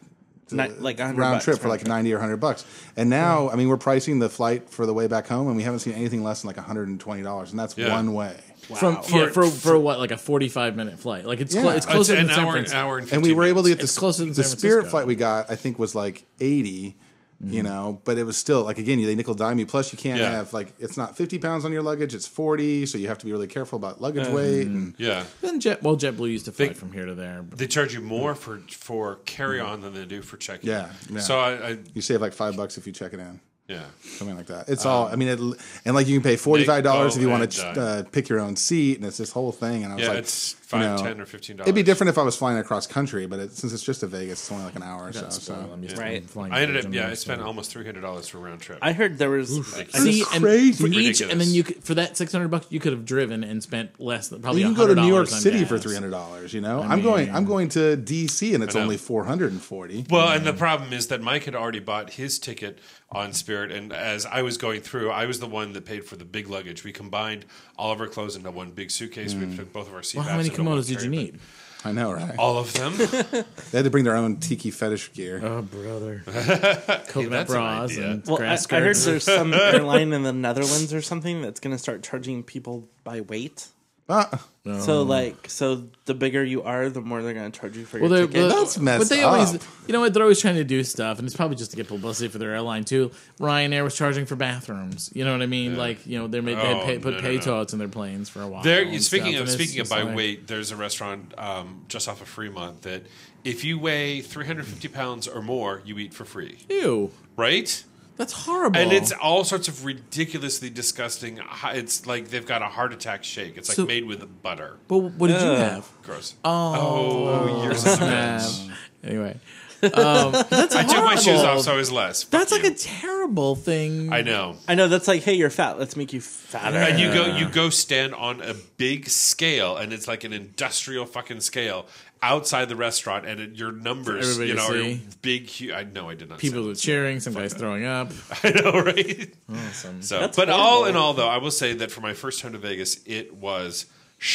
to Ni- like 100 round bucks trip for round like trip. 90 or 100 bucks and now i mean we're pricing the flight for the way back home and we haven't seen anything less than like 120 dollars and that's Yeah. one way from Wow. yeah, For- for, for what like a forty five minute flight. Like it's Yeah. clo- it's It's closer an than San hour, Francisco. hour and, and we 15 were able to get minutes. It's the, closer than the spirit flight we got i think was like 80 you mm-hmm. know but it was still like again you they nickel dime you plus you can't Yeah. have like it's not 50 pounds on your luggage it's 40 so you have to be really careful about luggage mm-hmm. weight and Yeah. Then Jet well JetBlue used to fly They- from here to there. But They charge you more for for carry mm-hmm. on than they do for check in. Yeah, yeah. So I, I you save like five bucks if you check it in yeah. something like that. It's all. I mean, it, and like you can pay forty five dollars if you want to dine. uh, pick your own seat, and it's this whole thing. And I was Yeah, like, it's you know, ten, or fifteen dollars. It'd be different if I was flying across country, but it, since it's just to Vegas, it's only like an hour or so. So. I'm used to Right. flying I ended up yeah, I spent almost three hundred dollars for a round trip. I heard there was. I Ridiculous. See, and crazy. for each, and then you could, for that six hundred bucks, you could have driven and spent less than probably. You can go to New York $100 on City for three hundred dollars. You know, I am going. I'm going to DC, and it's only four hundred and forty. well, and the problem is that Mike had already bought his ticket on Spirit, and as I was going through, I was the one that paid for the big luggage. We combined all of our clothes into one big suitcase. We hmm. took both of our seat Well, how many into kimonos did you need? I know, right? All of them. (laughs) They had to bring their own tiki fetish gear. Oh, brother! (laughs) Hey, Coconut that's an bras idea. and well, I, grass I heard there's some (laughs) airline in the Netherlands or something that's going to start charging people by weight. Ah, So like, so the bigger you are, the more they're going to charge you for Well, your they're, ticket. but- That's messed but they always, up. you know what? They're always trying to do stuff, and it's probably just to get publicity for their airline too. Ryanair was charging for bathrooms. You know what I mean? Like, you know, they made they had Oh, pay, put no, no, pay no. toilets in their planes for a while. There, and speaking stuff, of and it's speaking of just by like- weight, there's a restaurant um, just off of Fremont that if you weigh 350 pounds or more, you eat for free, ew, right? That's horrible. And it's all sorts of ridiculously disgusting. It's like they've got a heart attack shake. It's like So- made with butter. But what did you Ugh. have? Gross. Oh, Oh, you're such a snap. bitch. Anyway, (laughs) um, That's I took my shoes off, so I was less. Fuck That's like you. a terrible thing. I know. I know that's like, hey, you're fat. Let's make you fatter. And you go, you go stand on a big scale, and it's like an industrial fucking scale outside the restaurant, and it, your numbers, everybody you know, see. big. Huge, I know I did not. People say are cheering. Some guys throwing up. (laughs) I know, right? Awesome. So, That's but all in all, though, I will say that for my first time to Vegas, it was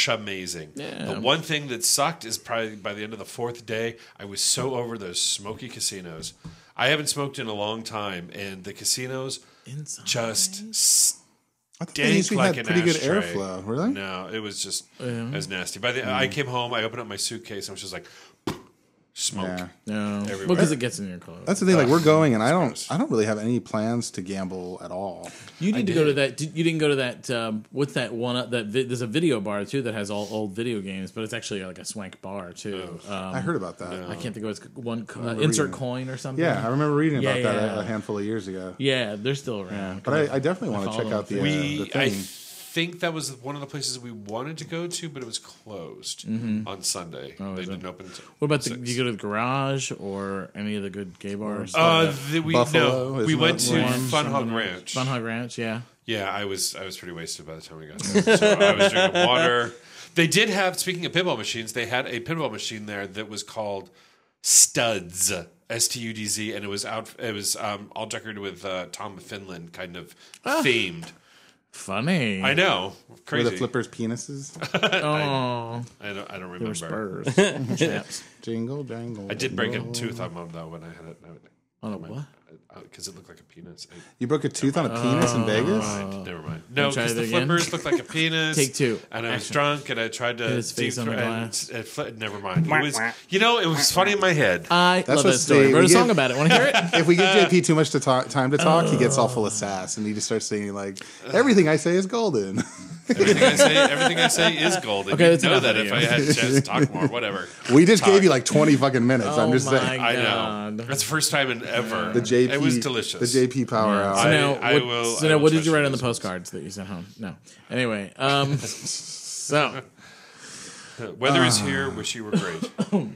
amazing. Yeah. The one thing that sucked is probably by the end of the fourth day, I was so over those smoky casinos. I haven't smoked in a long time, and the casinos Inside. just I thought they like had pretty good ashtray. airflow. Really? No, it was just Yeah. it was nasty. By the I came home, I opened up my suitcase, and I was just like, smoke. Yeah. No, Everywhere. because it gets in your clothes. That's the thing. Like we're going, and I don't. I don't really have any plans to gamble at all. You need I to go to that. You didn't go to that. Um, what's that one? uh, That vi- there's a video bar too that has all old video games, but it's actually like a swank bar too. Um, I heard about that. I can't think of it's one co- uh, insert reading coin or something. Yeah, I remember reading Yeah, about that a, yeah. a handful of years ago. yeah, they're still around. But I, I definitely want to follow check them out the, on uh, We the I thing. Think that was one of the places we wanted to go to, but it was closed on Sunday. they Mm-hmm. Oh, is it? didn't open. Until what about the, six. do you go to the garage or any of the good gay bars? Uh, the, we Buffalo no, we went to one. Fun Hog Ranch. Fun Hog Ranch, yeah. Yeah, I was I was pretty wasted by the time we got there. (laughs) So I was drinking water. They did have, speaking of pinball machines, they had a pinball machine there that was called Studs, S T U D Z, and it was out. It was um, all decorated with uh, Tom Finland kind of themed. Funny. I know, Were crazy. the flippers penises? Oh, (laughs) I don't, I don't they were remember. Spurs. (laughs) Chaps. jingle jangle. I did break a jingle. tooth on mom though when I had it. On a what? Oh, because it looked like a penis. I, You broke a tooth on a penis in oh. Vegas? Mind. Never mind. No, try because it the again? flippers looked like a (laughs) penis. Take two. And I oh, was Action. drunk, and I tried to Hit his face deep on the throat- glass. And it fl- never mind. It was, you know, it was funny in my head. I That's love that story. the- Wrote a we song get- about it. Want to hear it? If we give JP too much to talk, time to talk, he gets all full of sass, and he just starts singing like, "Everything I say is golden." (laughs) everything I say, everything I say is golden. Okay, you know that if. I had a chance to talk more, whatever. (laughs) we just gave you like twenty fucking minutes. I'm Oh just my saying. I know. God. That's the first time in ever. The JP, It was delicious. The JP power hour. So I- now, I what, will- so I now will what did you write on on the postcards that you sent home? No. Anyway, um, (laughs) so Weather (laughs) is here. Wish you were great.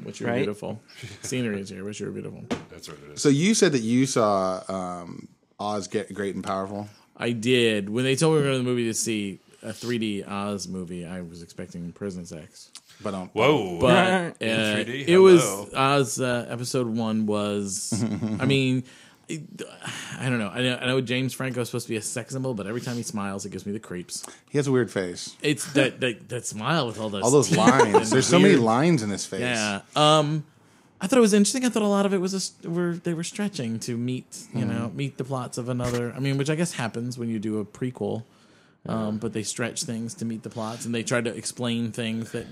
which you're Right? beautiful. Scenery is here. Which you're beautiful. That's what it is. so you said that you saw um, Oz get great and powerful. I did when they told me we were going to the movie to see a 3D Oz movie. I was expecting Prison Sex, But um, Whoa. but uh, it was Oz. Uh, episode one was. I (laughs) mean. I don't know. I know. I know James Franco is supposed to be a sex symbol, but every time he smiles, it gives me the creeps. he has a weird face. It's (laughs) that that, that smile with all those All those lines. (laughs) and There's so many lines in his face. Yeah. Um, I thought it was interesting. I thought a lot of it was just were they were stretching to meet you know meet the plots of another. I mean, which I guess happens when you do a prequel. Um, but they stretch things to meet the plots, and they tried to explain things that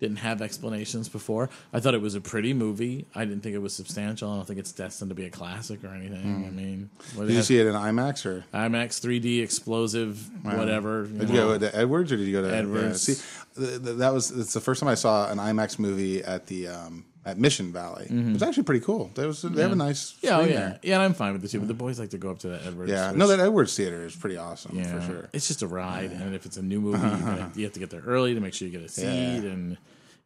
didn't have explanations before. I thought it was a pretty movie. I didn't think it was substantial. I don't think it's destined to be a classic or anything. I mean, what Did you see it in IMAX or IMAX 3D explosive whatever. you did you know. go to Edwards or did you go to Edwards. Yeah, see, th- th- that was it's the first time I saw an IMAX movie at the um, at Mission Valley. It was actually pretty cool. There was they have a nice Mm-hmm. Yeah, oh, yeah, there. yeah. And I'm fine with the two, but the boys like to go up to that Edwards. Yeah, which- no, that Edwards Theater is pretty awesome Yeah, for sure. It's just a ride, and if it's a new movie, you, gotta, you have to get there early to make sure you get a seat, Yeah. and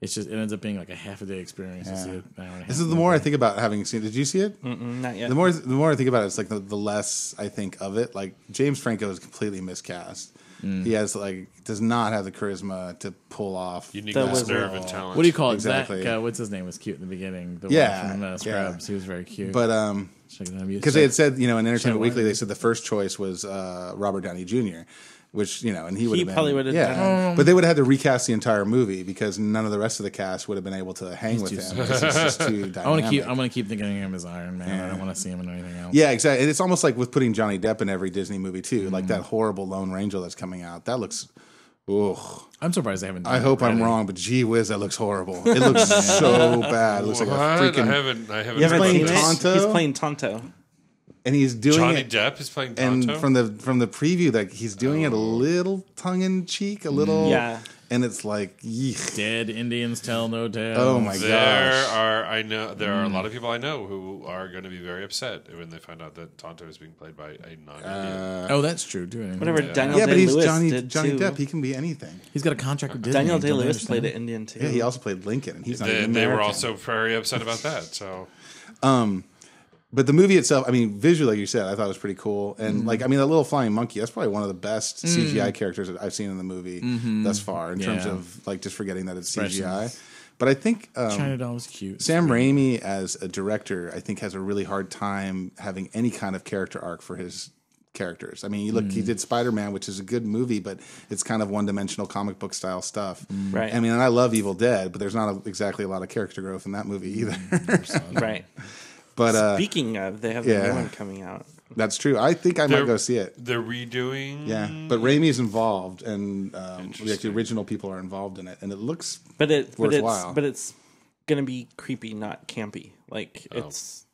it's just it ends up being like a half a day experience. to see it an hour and a half This is the more I think about having seen. Did you see it? Mm, Not yet. The more the more I think about it, it's like the, the less I think of it. Like James Franco is completely miscast. Mm. He has like does not have the charisma to pull off. Unique That was nerve and talent. What do you call it? Exactly. Zach, uh, what's his name? Was cute in the beginning. The Yeah, one from uh, yeah. Scrubs. He was very cute. But um, Check it out. because they had said you know in Entertainment Weekly they said the first choice was uh, Robert Downey Jr. Which you know, and he would have been, probably would've yeah. done but they would have had to recast the entire movie because none of the rest of the cast would have been able to hang with too him. because He's just too (laughs) dynamic. I want to keep. I'm going to keep thinking of him as Iron Man. I don't want to see him in anything else. Yeah, exactly. And It's almost like with putting Johnny Depp in every Disney movie too. Mm. Like that horrible Lone Ranger that's coming out. That looks. Ugh. I'm surprised they haven't. Done I it hope I'm wrong, but gee whiz, that looks horrible. It looks (laughs) so bad. It looks like a What? I freaking. haven't. I haven't. You haven't heard seen about it? this. Tonto? He's playing Tonto. And he's doing Johnny it. Depp is playing Tonto? and from the from the preview, like he's doing it a oh. little tongue in cheek, a little. Mm, yeah. And it's like, yeesh. Dead Indians tell no tales. Oh my god! there gosh. are I know there are a lot mm. of people I know who are going to be very upset when they find out that Tonto is being played by a non-Indian. Uh, oh, that's true. too. Whatever uh, Daniel Yeah, but Day he's Lewis Johnny did Johnny too. Depp. He can be anything. He's got a contract with Disney. Daniel Day Lewis played an Indian too. Yeah, he also played Lincoln, and he's not they even they were American. also very upset about that. So um, But the movie itself, I mean, visually, like you said, I thought it was pretty cool. And Mm-hmm. like, I mean, that little flying monkey, that's probably one of the best Mm. CGI characters that I've seen in the movie thus far, in terms Mm-hmm. Of like just forgetting that it's CGI. But I think um, China doll was cute. Sam Raimi, as a director, I think has a really hard time having any kind of character arc for his characters. I mean, you look, Mm. he did Spider Man, which is a good movie, but it's kind of one dimensional comic book style stuff. Right. I mean, and I love Evil Dead, but there's not a, exactly a lot of character growth in that movie either. Right. (laughs) but uh, Speaking of, they have the new one coming out. that's true. I think I They're- might go see it. They're redoing. Yeah, but Raimi's involved, and um, like the original people are involved in it, and it looks But it but it's but it's gonna be creepy, not campy. Like Oh. it's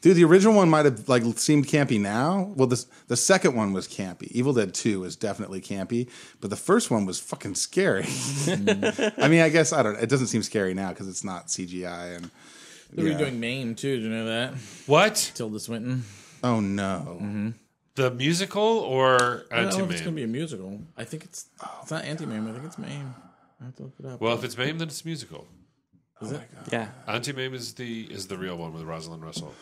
Dude, the original one might have like seemed campy now. Well, the the second one was campy. Evil Dead Two was definitely campy, but the first one was fucking scary. (laughs) I mean, I guess I don't. It doesn't seem scary now because it's not CGI and. They're yeah. redoing Mame too. Do you know that? What? Tilda Swinton. Oh no! Mm-hmm. The musical or I don't know if it's gonna be a musical. I think it's it's not Auntie Mame. I think it's Mame. I have to look it up. Well, if it's Mame, then it's a musical. is it? yeah. Auntie Mame is the is the real one with Rosalind Russell.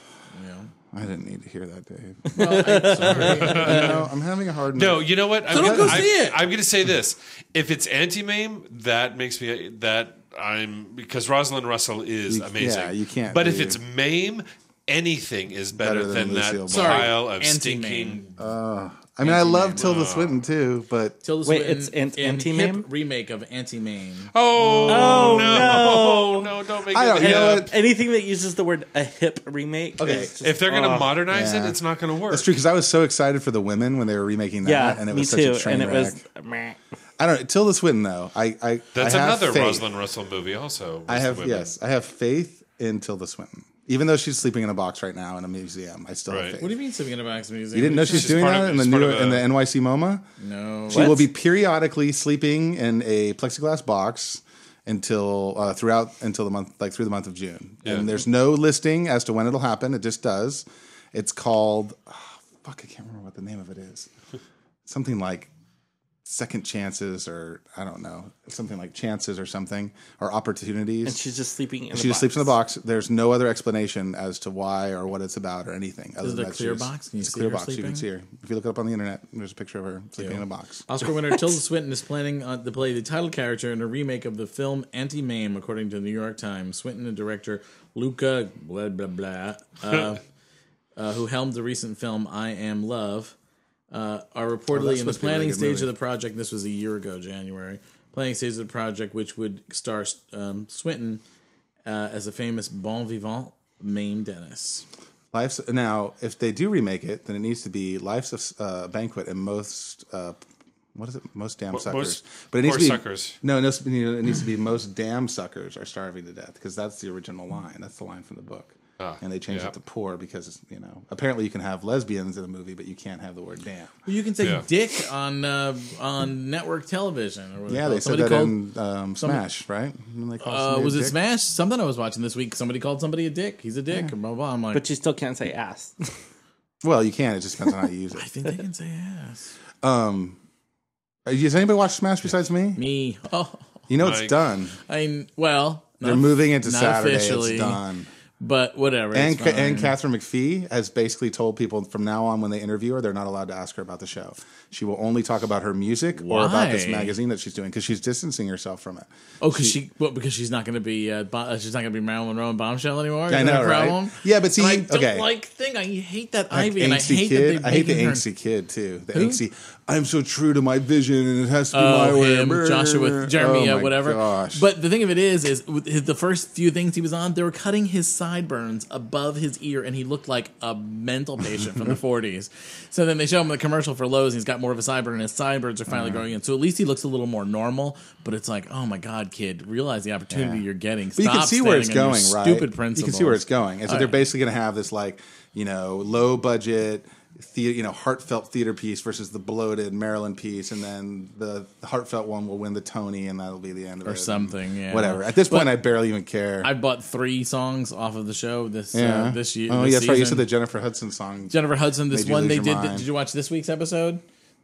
Yeah. I didn't need to hear that, Dave. (laughs) Well, I'm sorry. (laughs) you know, I'm having a hard. No, you know what? I'm don't gonna, go I'm, see it. I'm going to say this: if it's Auntie Mame, that makes me that I'm because Rosalind Russell is You- amazing. yeah, you can't But if it's Mame, anything is better, Better than than, that Ball. Sorry, pile of Auntie-Mame. stinking. Uh, I mean, I love Tilda uh. Swinton too, but Tilda Wait, Swinton it's an- Auntie-Mame? remake of Auntie Mame. Oh, Oh, no, no. (laughs) no, don't make I it. don't- you know? Anything that uses the word a hip remake. Okay, just- If they're going to oh. modernize yeah. it, it's not going to work. that's true because I was so excited for the women when they were remaking that, yeah, and it me was such too. a train and it wreck. was meh. I don't know. Tilda Swinton though. I, I That's I have another faith. Rosalind Russell movie, also. I have yes, I have faith in Tilda Swinton. Even though she's sleeping in a box right now in a museum, I still Right. have faith. What do you mean sleeping in a box museum? You didn't know she's, She's doing part that of- in the she's new part of in the NYC MoMA? No. She will be periodically sleeping in a plexiglass box until uh, throughout until the month like through the month of June. Yeah. And there's no listing as to when it'll happen. It just does. It's called oh, fuck. I can't remember what the name of it is. (laughs) Something like second chances or I don't know something like chances or something or opportunities. And she's just sleeping in. she the just sleeps in the box. There's no other explanation as to why or what it's about or anything. Other Is it than a that clear she's- box? Can you it's a see clear her box. You can see her if you look it up on the internet. There's a picture of her sleeping in a box. Oscar winner Tilda Swinton is planning uh, to play the title character in a remake of the film Auntie Mame, according to the New York Times. Swinton and director Luca blah blah blah, uh, (laughs) uh, who helmed the recent film I Am Love, uh, are Oh, reportedly that's in the supposed to be a really planning stage movie. of the project. This was a year ago, January. Planning stage of the project, which would star um, Swinton uh, as a famous bon vivant Mame Dennis. Life's now, if they do remake it, then it needs to be Life's a uh, banquet and most. Uh, what is it? Most damn suckers. most but it needs to be suckers. No, it needs to be, it needs to be most damn suckers are starving to death because that's the original line. That's the line from the book. Ah, and they changed yeah. it to poor because you know apparently you can have lesbians in a movie, but you can't have the word damn. Well, you can say Yeah. "dick" on uh, on network television. Or what Yeah, it they called. said that called- in um, Smash, right? When they call Uh, somebody was it dick? Smash? Something I was watching this week. Somebody called somebody a dick. He's a dick. Or blah, blah. I'm like, But you still can't say ass. (laughs) Well, you can. It just depends on how you use it. I think they can say ass. Um, uh, has anybody watched Smash besides me? Me. Oh, (laughs) You know it's done. I mean, well, They're not- moving into not Saturday. officially, It's done. But whatever. And Ca- and. Katharine McPhee has basically told people from now on when they interview her, they're not allowed to ask her about the show. She will only talk about her music or about this magazine that she's doing because she's distancing herself from it. Oh, because she, well, because she's not going to be uh, bo- uh, she's not going to be Marilyn Monroe and Bombshell anymore. I know, a right? Yeah, but see, And I don't okay. like thing. I hate that Like Ivy, and I hate kid. I hate the her... angsty kid too. The Who? angsty. I'm so true to my vision, and it has to be my Oh, way. him, Joshua, with Jeremy, Oh uh, whatever. Gosh. But the thing of it is, is with his, the first few things he was on, they were cutting his sideburns above his ear, and he looked like a mental patient from the (laughs) 40s. So then they show him the commercial for Lowe's, and he's got more of a sideburn, and his sideburns are finally growing in. So at least he looks a little more normal. But it's like, oh my god, kid, realize the opportunity Yeah. you're getting. But you can Stop see where it's going, right? Stupid principles. You can see where it's going, and so they're basically going to have this like you know low budget. The, you know, heartfelt theater piece versus the bloated Marilyn piece, and then the heartfelt one will win the Tony, and that'll be the end of it. Or something, yeah. Whatever. At this point, I barely even care. I bought three songs off of the show this yeah. uh, this year. Oh, this yeah, that's right. You said the Jennifer Hudson song. Jennifer Hudson. This one they did. mind. Did you watch this week's episode?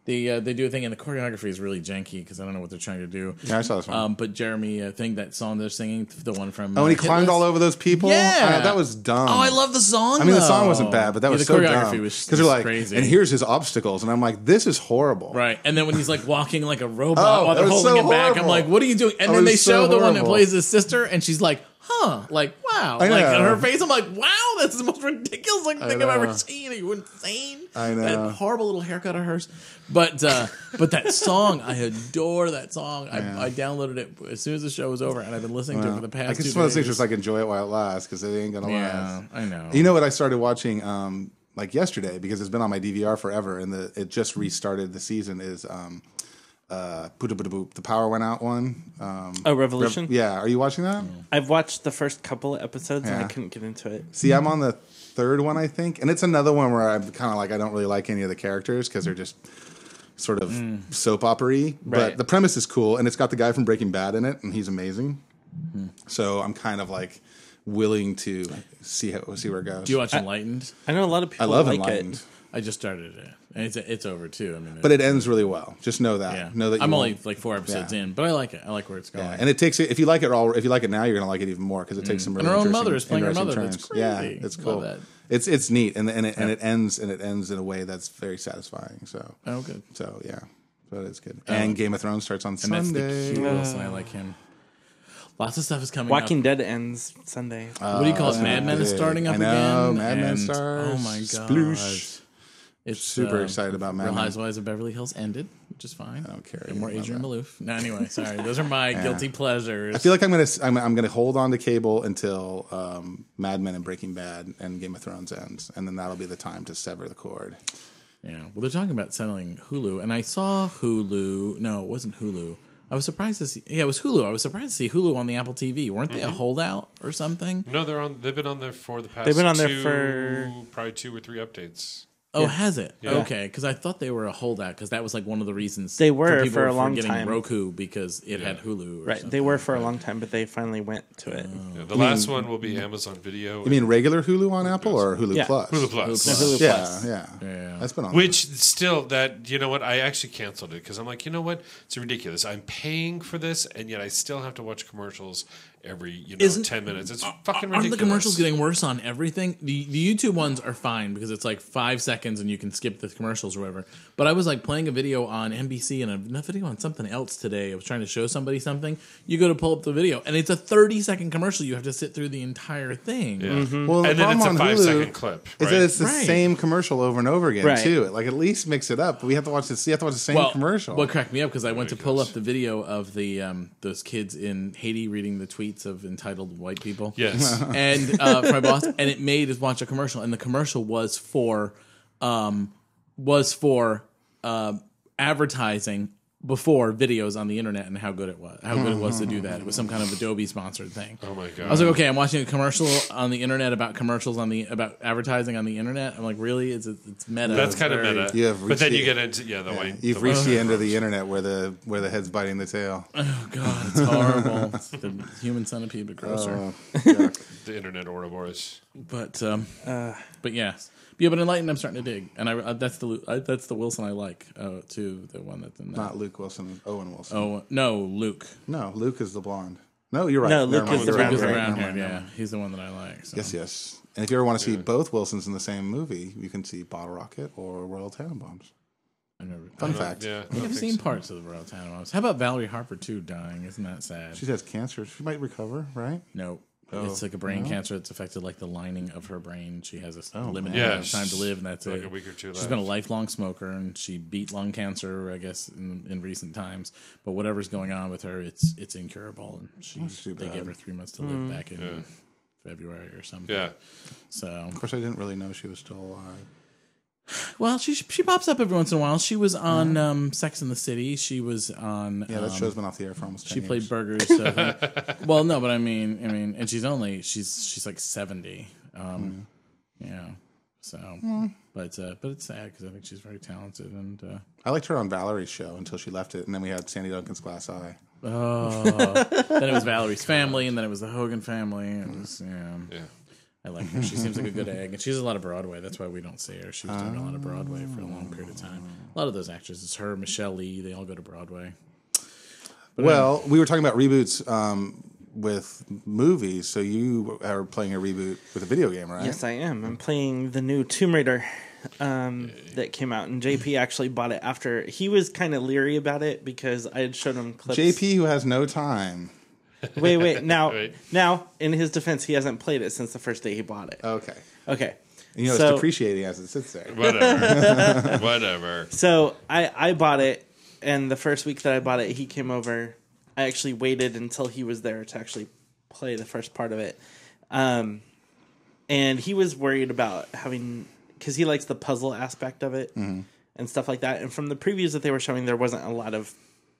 The uh, they do a thing and the choreography is really janky because I don't know what they're trying to do. Yeah, I saw this one. Um, but Jeremy, I think that song they're singing, the one from oh, and he uh, climbed all over those people. Yeah. Uh, that was dumb. Oh, I love the song. I mean, the song wasn't bad, but that Yeah, was the so choreography dumb. was they're like, crazy. and here's his obstacles, and I'm like, this is horrible. Right, and then when he's like walking like a (laughs) robot Oh, while they're holding so it back, I'm like, "What are you doing?" And That then they so show the one that plays his sister, and she's like, "Huh?" Like, wow. I Like know. on her face, I'm like, "Wow, that's the most ridiculous like, thing I've ever seen." Are you insane? I know. that horrible little haircut of hers. But uh, but that song, I adore that song. I, I downloaded it as soon as the show was over, and I've been listening to it for the past. It's two one of those things just like enjoy it while it lasts because it ain't gonna yeah, last. I know. You know what I started watching um, like yesterday because it's been on my DVR forever and the it just restarted the season is um, uh, the power went out one. Um, Oh, Revolution. yeah, are you watching that? I've watched the first couple of episodes and I couldn't get into it. See, I'm on the third one, I think, and it's another one where I'm kind of like I don't really like any of the characters because they're just sort of soap opery. But Right. the premise is cool, and it's got the guy from Breaking Bad in it, and he's amazing. So I'm kind of like willing to see how see where it goes. Do you watch Enlightened? I know a lot of people I love like Enlightened, it. I just started it, and it's it's over too. I mean, but it ends really well. Just know that. yeah, Know that I'm only like four episodes Yeah. in, but I like it. I like where it's going. Yeah, and it takes it if you like it all if you like it now you're gonna like it even more because it takes some really Mm. her own mother is playing her interesting mother. That's turns. Yeah, crazy. it's Love cool. that. It's it's neat and and it, and it ends and it ends in a way that's very satisfying. So oh, good. so yeah, but it's good. And Game of Thrones starts on And that's the Sunday. cute Wilson. I like him. Lots of stuff is coming. Walking up. Dead ends Sunday. What do you call it? Uh, Mad Men is starting up I know, again. Mad Men and- starts. Oh my god! Sploosh. It's Super uh, excited about Mad Real Men. Housewives of Beverly Hills ended, which is fine. I don't care And more Adrienne about Maloof. No, anyway, (laughs) sorry. Those are my guilty pleasures. I feel like I'm gonna I'm, I'm gonna hold on to cable until um, Mad Men and Breaking Bad and Game of Thrones ends, and then that'll be the time to sever the cord. Yeah. Well, they're talking about selling Hulu, and I saw Hulu. No, it wasn't Hulu. I was surprised to see. Yeah, it was Hulu. I was surprised to see Hulu on the Apple TV. Weren't they a holdout or something? No, they're on. They've been on there for the past. They've been on there for- probably two or three updates. Oh, has it? Okay, because I thought they were a holdout because that was like one of the reasons They were people for a long getting time. Roku because it had Hulu. Or right. They were for a long time, but they finally went to it. Oh. Yeah, the last one will be Amazon Video. You mean regular Hulu on Apple or Hulu Yeah. Plus? Hulu Plus? No, Hulu Yeah, Plus. yeah, Yeah. That's been on. Which still that you know what I actually canceled it because I'm like you know what it's ridiculous I'm paying for this and yet I still have to watch commercials every you know Isn't- ten minutes it's fucking ridiculous. Aren't the commercials getting worse on everything? The the YouTube ones are fine because it's like five seconds and you can skip the commercials or whatever. But I was like playing a video on NBC and a video on something else today. I was trying to show somebody something. You go to pull up the video and it's a thirty second commercial. You have to sit through the entire thing. Yeah. well, the and then problem it's a on five Hulu second clip. Is right? that it's the Right. same commercial over and over again Right. too? Like at least mix it up. We have to watch this. You have to watch the same Well, commercial. What cracked me up because I went to pull up the video of the um, those kids in Haiti reading the tweets of entitled white people. yes. (laughs) and uh, for my boss, and it made us watch a commercial, and the commercial was for, um, was for um advertising before videos on the internet and how good it was, how good it was to do that. It was some kind of Adobe sponsored thing. oh my god. I was like, okay, I'm watching a commercial on the internet about commercials on the about advertising on the internet. I'm like, really? It's it's meta. That's It's kind of meta. You have but then reached you get into yeah the white. You've the reached white the end of the internet where the where the head's biting the tail. (laughs) Oh god, it's horrible. it's the human centipede, but grosser. Yuck. (laughs) the internet Ouroboros. But um, but yes, yeah. But enlightened, I'm starting to dig, and I uh, that's the I, that's the Wilson I like uh, too. The one that's in that. Not Luke Wilson, Owen Wilson. Oh no, Luke. No, Luke is the blonde. No, you're right. No, Luke is the You're brown Luke is right. the hair. brown Never hair. mind, never Yeah, he's the one that I like. So. Yes, yes. And if you ever want to see both Wilsons in the same movie, you can see Bottle Rocket or Royal Tenenbaums. I've never. Fun I, fact. Yeah, I I've seen so. parts of the Royal Tenenbaums. How about Valerie Harper too dying? Isn't that sad? She has cancer. She might recover, right? no. Oh, it's like a brain oh. cancer that's affected like the lining of her brain. She has a Oh, limited man. amount of time to live, and that's Like it. a week or two She's left. been a lifelong smoker, and she beat lung cancer, I guess, in, in recent times. But whatever's going on with her, it's it's incurable, and she they bad. gave her three months to live mm-hmm. back in February or something. Yeah. So Of course, I didn't really know she was still alive. Well, she she pops up every once in a while. She was on um, Sex in the City. She was on. Yeah, that um, show's been off the air for almost 10 She played years. burgers. So (laughs) well, no, but I mean, I mean, and she's only she's she's like seventy. Um, Yeah. So, but uh, but it's sad because I think she's very talented and. Uh, I liked her on Valerie's show until she left it, and then we had Sandy Duncan's Glass Eye. Oh, (laughs) then it was Valerie's family, and then it was the Hogan family. It was yeah. Yeah. I like her. She seems like a good egg, and she's a lot of Broadway. That's why we don't see her. She was doing a lot of Broadway for a long period of time. A lot of those actresses, her, Michelle Lee, they all go to Broadway. Well, we were talking about reboots um, with movies, so you are playing a reboot with a video game, right? Yes, I am. I'm playing the new Tomb Raider um, that came out, and JP actually bought it after. He was kind of leery about it because I had showed him clips. JP, who has no time. (laughs) wait, wait. Now, (laughs) Wait. now, in his defense, he hasn't played it since the first day he bought it. Okay. Okay. You know, So- it's depreciating as it sits there. Whatever. (laughs) Whatever. So I I bought it, and the first week that I bought it, he came over. I actually waited until he was there to actually play the first part of it, um, and he was worried about having because he likes the puzzle aspect of it Mm-hmm. and stuff like that. And from the previews that they were showing, there wasn't a lot of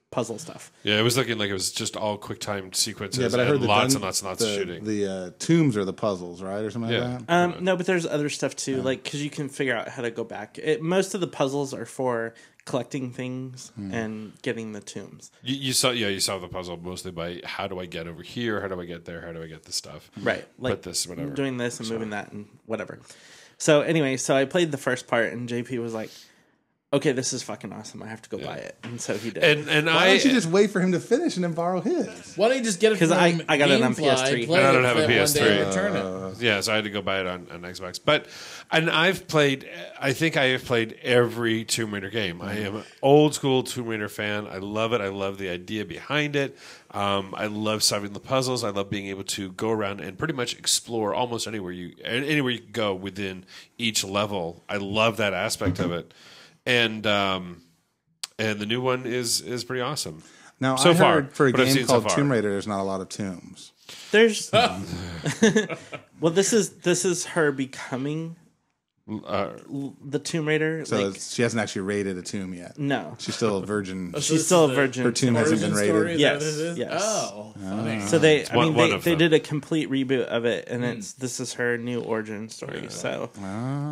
puzzle stuff. Yeah, it was looking like it was just all quick time sequences. Yeah, but I heard and lots dun- and lots and lots the, of shooting. The uh, tombs are the puzzles, right, or something Yeah. like that. Um, no, but there's other stuff too, like because you can figure out how to go back. It, most of the puzzles are for collecting things Hmm. and getting the tombs. you, you saw, yeah, you saw the puzzle mostly by how do I get over here? How do I get there? How do I get this stuff? Right. Like Put this, whatever. doing this and moving that and whatever. So anyway, so I played the first part and JP was like, "Okay, this is fucking awesome. I have to go buy it." And so he did. And and Why I don't you just wait for him to finish and then borrow his? Why don't you just get it? 'Cause from I- I got it on Gamefly, PS3. play I don't have a that one day PS3. and return it. Yeah, so I had to go buy it on, on Xbox. But and I've played I think I have played every Tomb Raider game. I am an old school Tomb Raider fan. I love it. I love the idea behind it. Um, I love solving the puzzles. I love being able to go around and pretty much explore almost anywhere you anywhere you can go within each level. I love that aspect of it. And um, and the new one is is pretty awesome. Now, So I far, heard for a game seen so called. Tomb Raider, there's not a lot of tombs. There's (laughs) (laughs) well, this is this is her becoming Uh, the Tomb Raider. So like, she hasn't actually raided a tomb yet. no, She's still a virgin. (laughs) she's still a virgin. Her tomb hasn't been raided. story, is that Yes, it is? yes. Oh, funny. So they, I mean, one they, of they did a complete reboot of it, and it's this is her new origin story. So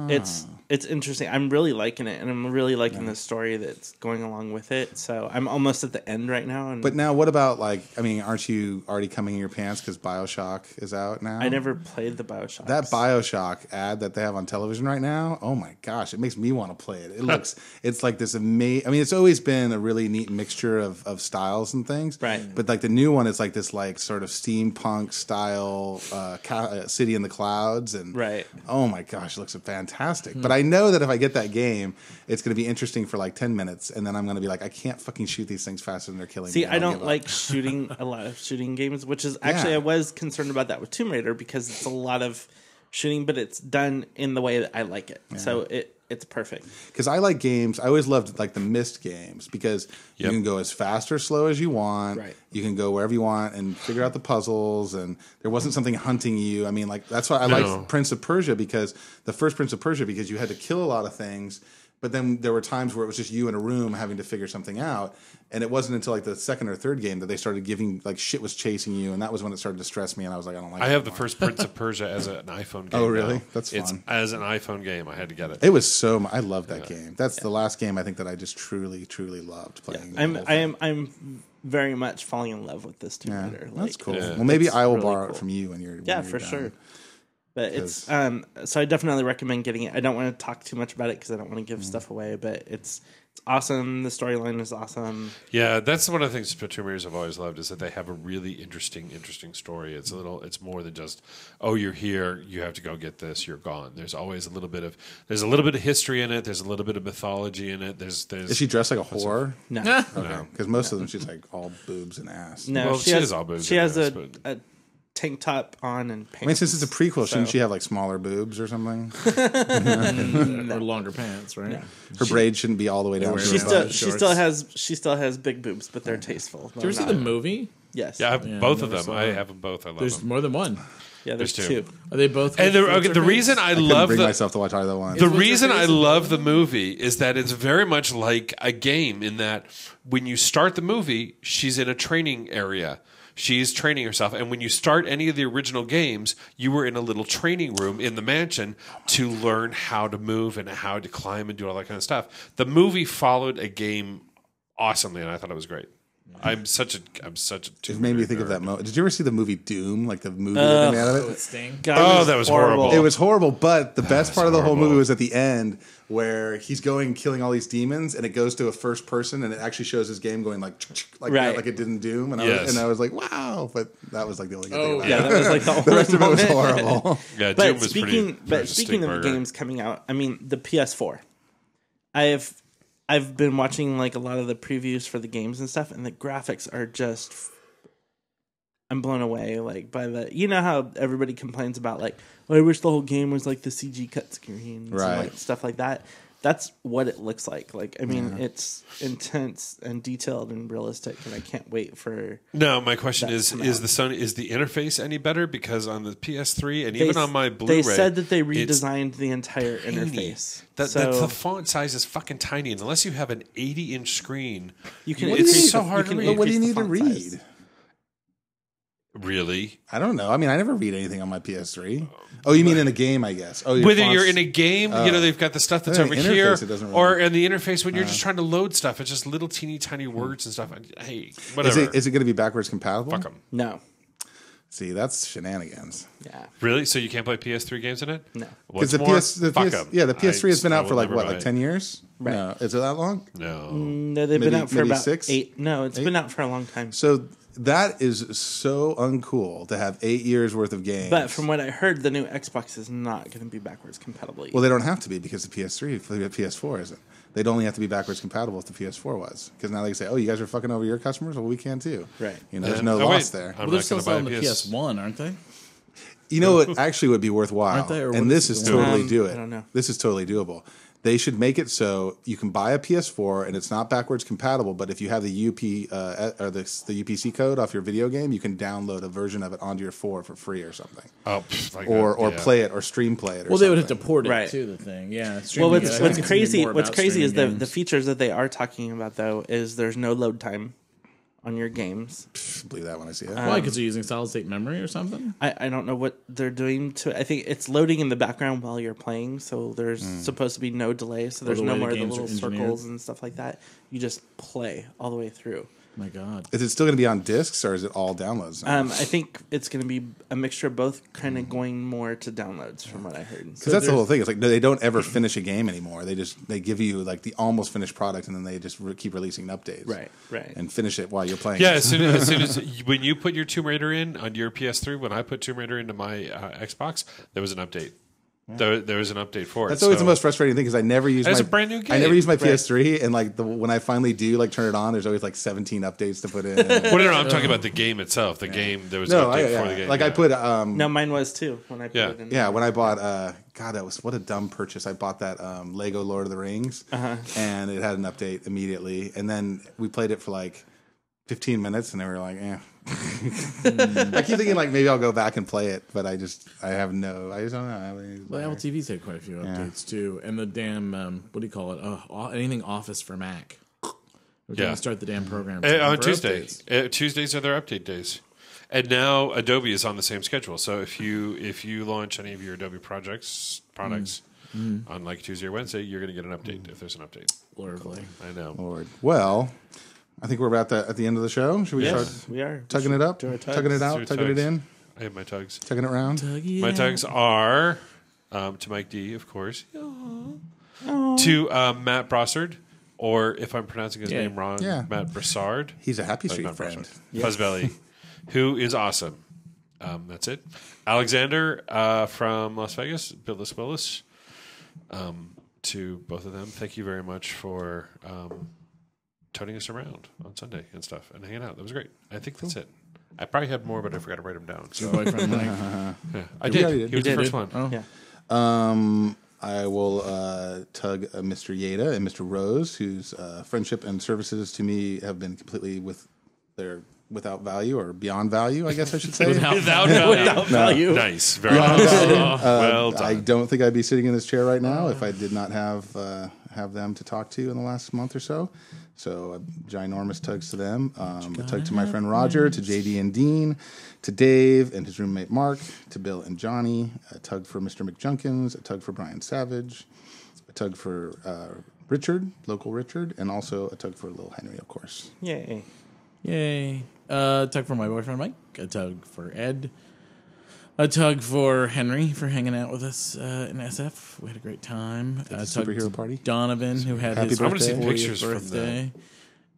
it's it's interesting. I'm really liking it, and I'm really liking the story that's going along with it. So I'm almost at the end right now, and But now, what about like? I mean, aren't you already coming in your pants because Bioshock is out now? I never played the Bioshock. That Bioshock ad that they have on television right now, oh my gosh, it makes me want to play it. It looks, it's like this amazing. I mean, it's always been a really neat mixture of, of styles and things, Right. But like the new one, it's like this like sort of steampunk style uh, ca- uh, city in the clouds, and Right. Oh my gosh, it looks fantastic. But I know that if I get that game, it's going to be interesting for like ten minutes, and then I'm going to be like, I can't fucking shoot these things faster than they're killing See, me. I don't like (laughs) shooting a lot of shooting games, which is actually Yeah. I was concerned about that with Tomb Raider because it's a lot of shooting, but it's done in the way that I like it. So it it's perfect. because I like games. I always loved like the Myst games because you can go as fast or slow as you want. Right. You can go wherever you want and figure out the puzzles. And there wasn't something hunting you. I mean, like that's why I No. liked Prince of Persia because the first Prince of Persia because you had to kill a lot of things. But then there were times where it was just you in a room having to figure something out, and it wasn't until like the second or third game that they started giving like shit was chasing you, and that was when it started to stress me, and I was like, I don't like. I it have the first Prince of Persia as an iPhone (laughs) oh, game. Oh, really? now. That's it's as an iPhone game. I had to get it. It was so. I love that game. That's the last game I think that I just truly, truly loved playing. the I'm I am, I'm very much falling in love with this Tomb Yeah, Raider. that's cool. Yeah. Well, maybe I will really borrow it from you when you're. when Yeah, you're for done. sure. But it's um so I definitely recommend getting it. I don't want to talk too much about it because I don't want to give Mm. stuff away, but it's it's awesome. The storyline is awesome. Yeah, that's one of the things about Tomb I've always loved is that they have a really interesting, interesting story. It's a little, it's more than just, oh, you're here, you have to go get this, you're gone. There's always a little bit of, there's a little bit of history in it. There's a little bit of mythology in it. There's, there's. Is she dressed like a whore? No. Okay, because most of them she's like all boobs and ass. No, Well, she, she has, is all boobs she and has ass, a, but- a tank top on and pants. I mean, since it's a prequel, shouldn't So- she have like smaller boobs or something? (laughs) Mm, or longer pants, right? Her braid shouldn't be all the way down. to wearing her she still she still has she still has big boobs, but they're tasteful. Did you ever see the movie? Yes. yeah, I have Yeah, both I of them. I have them both. I love them. There's them. more than one. yeah, there's, there's two. two. Are they both? And the, with okay, the reason I, Couldn't love bring the, myself to watch either one. The reason I love the movie is that it's very much like a game in that when you start the movie, she's in a training area. She's training herself. And when you start any of the original games, you were in a little training room in the mansion to learn how to move and how to climb and do all that kind of stuff. The movie followed a game awesomely, and I thought it was great. I'm such a I'm such a. It made me think of that moment. moment. Did you ever see the movie Doom? Like the movie that they made out of it? Sting. God, Oh, it oh, that was horrible. It was horrible, but the best part of the whole horrible. movie was at the end where he's going killing all these demons, and it goes to a first person, and it actually shows his game going like like that, like it didn't Doom, and I Yes. was, and I was like, wow, but that was like the only good thing Oh, about Yeah, it. that was like the, (laughs) The only rest of it was horrible. (laughs) Yeah, Doom But was speaking, pretty. but pretty speaking of stinkburger. games coming out, I mean the PS4. I've I've been watching like a lot of the previews for the games and stuff, and the graphics are just. I'm blown away, like by the. You know how everybody complains about like, oh, I wish the whole game was like the CG cut screens, and Right. like stuff like that. That's what it looks like. Like, I mean, it's intense and detailed and realistic, and I can't wait for. No, my question That is: come Is out. the Sony is the interface any better? Because on the PS3 and They, even on my Blu-ray, they said that they redesigned the entire tiny. interface. That, so that the font size is fucking tiny, and unless you have an 80-inch screen, you can. It's increase so the- hard you to can read. But what do you need to read? size. Really, I don't know. I mean, I never read anything on my PS3. Oh, you mean in a game? I guess. Oh, your whether fonts- you're in a game, you know oh. they've got the stuff that's Yeah, over here, interface, it doesn't really- or in the interface when you're just uh. trying to load stuff, it's just little teeny tiny hmm. words and stuff. Hey, whatever. Is it is it going to be backwards compatible? Fuck 'em. No. See, that's shenanigans. Yeah. Really? So you can't play PS3 games in it? No. What's Because the more? PS, the Fuck PS 'em. yeah, the PS3 has been I out for will like never what, buy like it. ten years? No, is it that long? No. Mm, no, they've been Maybe- out for maybe about six? eight. No, it's been out for a long time. So that is so uncool to have eight years worth of games. But from what I heard, the new Xbox is not going to be backwards compatible. well, they don't have to be because the PS3, the PS4 isn't. They'd only have to be backwards compatible if the PS4 was. Because now they can say, "Oh, you guys are fucking over your customers. Well, we can too." Right. You know, there's no oh, loss wait. there. I'm Well, they're not still going selling to the buy a PS. PS1, aren't they? You know what (laughs) actually would be worthwhile, Aren't they, or and this is is totally Um, do it. I don't know. This is totally doable. They should make it so you can buy a PS4 and it's not backwards compatible. But if you have the UP uh, or the, the UPC code off your video game, you can download a version of it onto your four for free or something, Oh, pff, like or that, or yeah. play it or stream play it. Or Well, they would have to port it Right. to the thing. Yeah. well, streaming what's, what's think it's gonna be crazy? What's crazy is the the features that they are talking about though is there's no load time on your games. believe that when I see it. Why? Because you're using solid state memory or something? I, I don't know what they're doing to. I think it's loading in the background while you're playing, so there's Hmm. supposed to be no delay. So there's the no way the more of the games are little engineered. circles and stuff like that. You just play all the way through. My God. Is it still going to be on discs or is it all downloads? now? Um, I think it's going to be a mixture of both, kind of going more to downloads, from what I heard. Because that's the whole thing. It's like no, they don't ever finish a game anymore. They just they give you like the almost finished product, and then they just re- keep releasing updates. Right, right. And finish it while you're playing. Yeah, as soon as, (laughs) as soon as when you put your Tomb Raider in on your PS3, when I put Tomb Raider into my uh, Xbox, there was an update. There, there was an update for it. That's always so- the most frustrating thing because I never use It's my a brand new game. I never game. use my PS3, and like the, when I finally do like turn it on, there's always like 17 updates to put in. (laughs) Well, no, no, I'm talking about the game itself. The game, there was no, an I, update yeah, for the game. like I put um No, mine was too when I put Yeah. it in. yeah when I bought uh God that was what a dumb purchase. I bought that um Lego Lord of the Rings, Uh-huh. and it had an update immediately, and then we played it for like 15 minutes, and they were like, eh. I keep thinking like maybe I'll go back and play it, but I just I have no I just don't know. I mean, Well, Apple TV's had quite a few updates too, and the damn um, what do you call it? Uh, all- anything Office for Mac. We're Yeah. going to start the damn program Uh, on for Tuesday. Uh, Tuesdays are their update days, and now Adobe is on the same schedule. So if you if you launch any of your Adobe projects products Mm-hmm. on like Tuesday or Wednesday, you're going to get an update if there's an update. Lovely. I know. Lord. Well, I think we're about the, at the end of the show. Should we Yes, start we are tugging it up, Do our tugging it tugs. out, Do tugging it tugs. in, I have my tugs. tugging it around? My tugs are um, to Mike D, of course, to um, Matt Brossard, or if I'm pronouncing his Yeah. name wrong, Yeah. Matt Brassard. He's a happy Like street Matt friend. Brassard. Fuzzbelly, (laughs) who is awesome. Um, that's it. Alexander uh, from Las Vegas, Billis Willis. Um, to both of them, thank you very much for um, toting us around on Sunday and stuff and hanging out. That was great. I think that's it. I probably had more, but I forgot to write them down. So Boyfriend Mike. yeah, (laughs) I Yeah, did. you did. He was You the did. first one. Oh. Yeah. Um, I will uh, tug uh, Mr. Yeda and Mr. Rose, whose uh, friendship and services to me have been completely with their without value or beyond value. I guess I should say. Without (laughs) Without value. Without value. Nice. Very nice. well done. I don't think I'd be sitting in this chair right now if I did not have uh, have them to talk to in the last month or so. So a ginormous tugs to them. Um, a tug to my friend Roger, to JD and Dean, to Dave and his roommate Mark, to Bill and Johnny. A tug for Mr. McJunkins. A tug for Brian Savage. A tug for uh, Richard, local Richard, and also a tug for Little Henry, of course. Yay. Yay. Uh, tug for my boyfriend Mike. A tug for Ed. A tug for Henry for hanging out with us uh, in SF. We had a great time. Uh, tug superhero party? Donovan, who had Happy his I wanna see 40th pictures from birthday.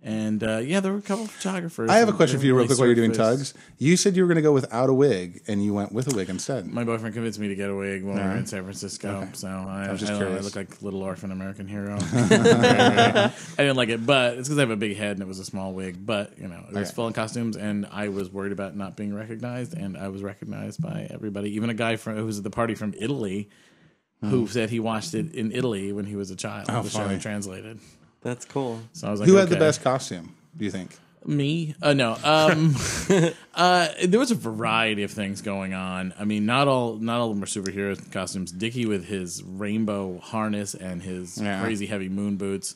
And uh, yeah, there were a couple of photographers. I have a question for you, real quick, while you're doing tugs. You said you were going to go without a wig, and you went with a wig instead. My boyfriend convinced me to get a wig when we were in San Francisco. Okay. So I, I, was just I, curious. look like little orphan American hero. (laughs) (laughs) I didn't like it, but it's because I have a big head and it was a small wig. But you know, it was Okay. full of costumes, and I was worried about not being recognized, and I was recognized by everybody, even a guy from who was at the party from Italy. Who said he watched it in Italy when he was a child? Hmm. Oh, the show funny. translated. That's cool. So I was like, Who had the okay. best costume? Do you think? Me? Uh, no. Um, (laughs) uh, there was a variety of things going on. I mean, not all not all of them are superhero costumes. Dickie with his rainbow harness and his Yeah. crazy heavy moon boots.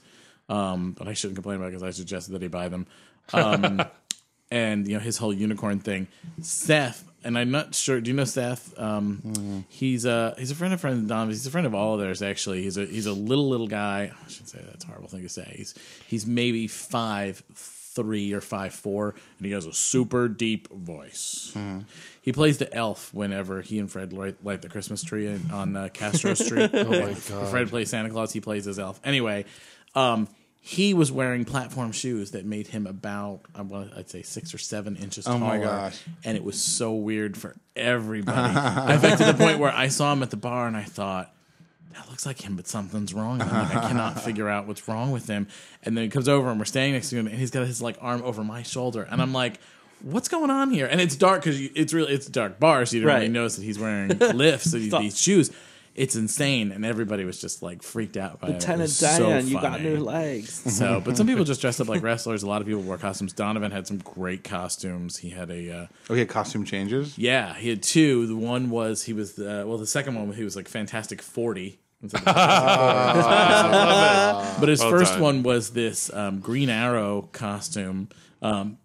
Um, but I shouldn't complain about it because I suggested that he buy them. Um, (laughs) and you know his whole unicorn thing. Seth, and I'm not sure. Do you know Seth? Um, He's a he's a friend of friend of Donovan's. He's a friend of all of theirs. Actually, he's a he's a little little guy. I shouldn't say that's a horrible thing to say. He's he's maybe five three or five four, and he has a super deep voice. He plays the elf whenever he and Fred light, light the Christmas tree on uh, Castro Street. (laughs) oh my God. Fred plays Santa Claus. He plays his elf. Anyway, um, he was wearing platform shoes that made him about uh, I want I'd say six or seven inches Oh taller. my gosh. And it was so weird for everybody. (laughs) In fact, to the point where I saw him at the bar and I thought. That looks like him, but something's wrong. Like, I (laughs) cannot figure out what's wrong with him. And then he comes over and we're standing next to him, and he's got his like arm over my shoulder, and I'm like, "What's going on here?" And it's dark because it's really it's dark bar, so you don't really notice that he's wearing (laughs) lifts, these, these shoes. It's insane, and everybody was just like freaked out by it. It Lieutenant was so you got new legs. (laughs) So, but some people (laughs) just dressed up like wrestlers. A lot of people wore costumes. Donovan had some great costumes. He had a uh, Oh, he had costume changes. yeah, he had two. The one was he was the well, the second one he was like Fantastic Forty. (laughs) but his Well first done. one was this um, Green Arrow costume. Um,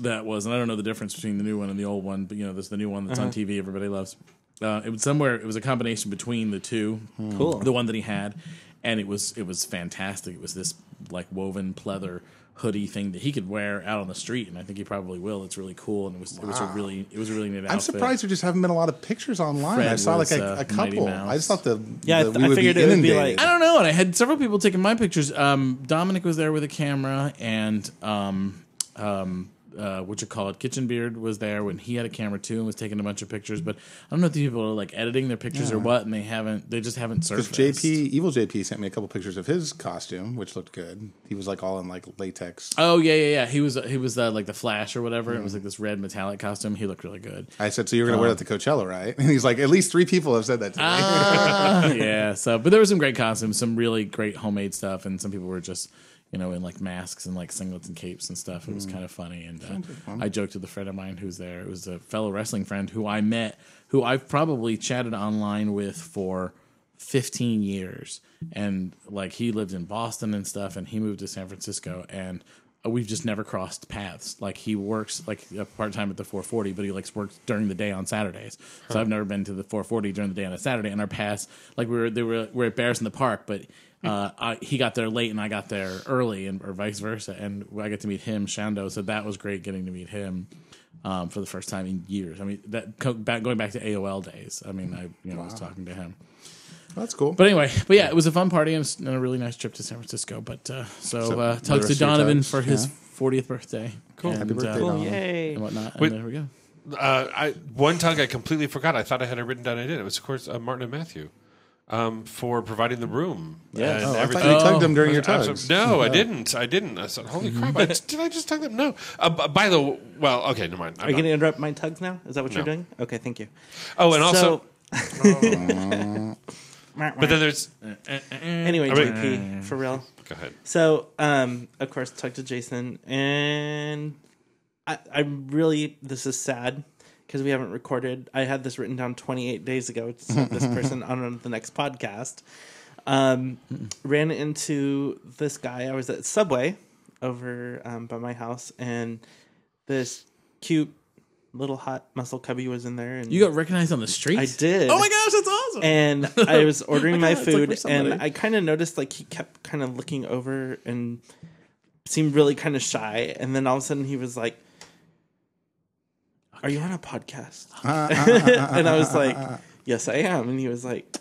that was, and I don't know the difference between the new one and the old one, but you know, there's the new one that's on TV. Everybody loves. Uh, it was somewhere. It was a combination between the two. Cool. The one that he had, and it was it was fantastic. It was this like woven pleather hoodie thing that he could wear out on the street, and I think he probably will. It's really cool, and it was it was a really it was a really neat outfit. I'm surprised there just haven't been a lot of pictures online. Fred I saw like a, uh, a Mighty couple. Mouse. I just thought the Yeah, I the, th- we I would figured be it would be inundated. like- I don't know, and I had several people taking my pictures. Um, Dominic was there with a camera, and um, um, uh, what you call it, Kitchen Beard was there when he had a camera too, and was taking a bunch of pictures. But I don't know if these people are like editing their pictures or what, and they haven't, they just haven't Because surfaced. JP, evil JP, sent me a couple pictures of his costume, which looked good. He was like all in like latex. Oh yeah, yeah, yeah. He was he was uh, like the Flash or whatever. It was like this red metallic costume. He looked really good. I said, "So you're going to wear that to Coachella, right?" And (laughs) he's like, "At least three people have said that to me." Ah, (laughs) yeah. So, but there were some great costumes, some really great homemade stuff, and some people were just, you know, in like masks and like singlets and capes and stuff. It was kind of funny, and uh, I joked with a friend of mine who's there. It was a fellow wrestling friend who I met, who I've probably chatted online with for. 15 years and like he lived in Boston and stuff and he moved to San Francisco and we've just never crossed paths like he works like uh, part-time at the 440 but he likes works during the day on Saturdays so I've never been to the 440 during the day on a Saturday and our paths like we were they were we are at Bears in the Park but uh, I, he got there late and I got there early and or vice versa and I got to meet him Shando so that was great getting to meet him um, for the first time in years I mean that co- back, going back to AOL days I mean I you know was talking to him That's cool. but anyway, but yeah, it was a fun party and and a really nice trip to San Francisco. But uh, so, So, uh, the tugs to rest of your Donovan for his yeah. 40th birthday. Cool. Happy birthday, uh, Cool, yay. and whatnot. Wait. and there we go. Uh, I one tug I completely forgot. I thought I had it written down. I did. It was of course uh, Martin and Matthew um, for providing the room. Yes. and Oh, I thought everything. you tugged him during your Absolutely- tugs. No, I didn't. I didn't. I said, "Holy crap! I did I just tug them?" No. Uh, b- by the w- well, okay, never mind. I'm Are you going to interrupt my tugs now? Is that what you're doing? Okay, thank you. oh, and also, (laughs) but then there's. anyway, I mean- JP, for real. Go ahead. So, um, of course, talk to Jason, and I, I really this is sad because we haven't recorded. I had this written down 28 days ago to set this (laughs) person on the next podcast. Um, ran into this guy. I was at Subway over um, by my house, and this cute little hot muscle cubby was in there, and You got recognized on the street? I did. Oh my gosh, that's awesome. and I (laughs) was ordering Oh my God, like food, and I kind of noticed like he kept kind of looking over and seemed really kind of shy, and then all of a sudden he was like, "Are you on a podcast?" (laughs) and I was like, "Yes, I am." And he was like,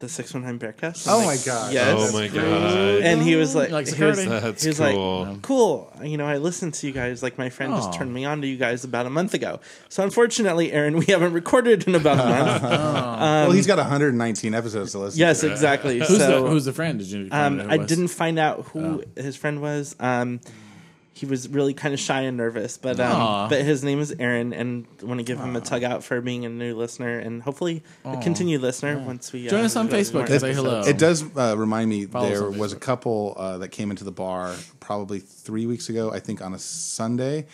"The six one nine Bearcast." I'm Oh like, my god! Yes. Oh my god. And he was like, Like he was, security? That's he was cool. like, cool. You know, I listened to you guys. Like my friend just Aw. turned me on to you guys about a month ago. So unfortunately, Aaron, we haven't recorded in about a (laughs) month. well, he's got 119 episodes to listen. yes, to. exactly. Who's, so the, who's the friend? Did you? find um, out who I was? didn't find out who Oh. his friend was. Um, he was really kind of shy and nervous, but um, but his name is Aaron, and I want to give him a tug out for being a new listener and hopefully a continued listener once we Join uh, us on Facebook and say hello. It does uh, remind me Follow there was a couple uh, that came into the bar probably three weeks ago, I think on a Sunday,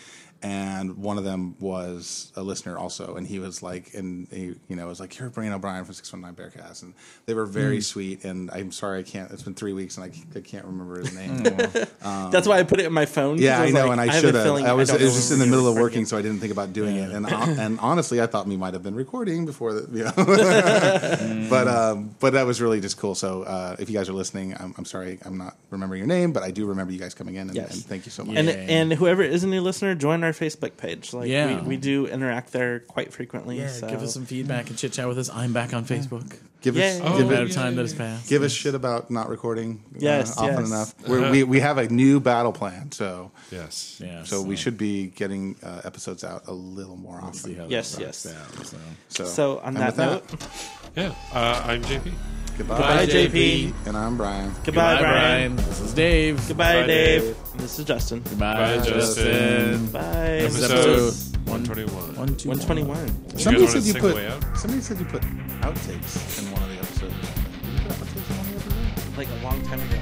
and one of them was a listener also, and he was like, and he, you know, was like, "You're Brian O'Brien from Six One Nine Bearcast," and they were Hmm. very sweet. And I'm sorry, I can't. It's been three weeks, and I, I can't remember his name. (laughs) That's why I put it in my phone. Yeah, I know, like, and I should have. I was, it was just in the middle of working, so I didn't think about doing it. And and (laughs) honestly, I thought we might have been recording before the. You know. (laughs) but um, but that was really just cool. So uh, if you guys are listening, I'm, I'm sorry, I'm not remembering your name, but I do remember you guys coming in, and, Yes. and thank you so much. And and whoever is a new listener, join our Facebook page. Like Yeah. we, we do interact there quite frequently. Yeah, so. give us some feedback and chit chat with us. I'm back on Facebook. give us Yay. give, Amount it, of time that has passed. give us shit about not recording. uh, Yes, often yes. enough. We're, we we have a new battle plan, so Yes. Yeah, so we should be getting uh, episodes out a little more often. see how Yes, yes. works out, so. So, So on and that with note, Yeah. Uh, I'm JP. Goodbye, Bye, JP. and I'm Brian. Goodbye, Bye, Brian. Brian. This is Dave. Goodbye, Bye, Dave. Dave. This is Justin. Goodbye, Bye, Justin. Justin. Bye. This is Episode episode 121. One, two, One twenty one. Somebody said you put. the way out? Somebody said you put outtakes in one of the episodes. Did you put outtakes in one of the episodes? Like a long time ago.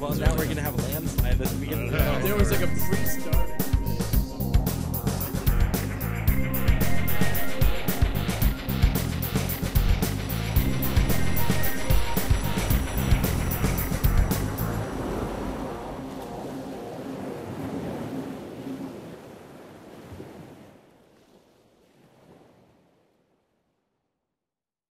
Well, now we're gonna have a landslide at the beginning. There was like a pre-started.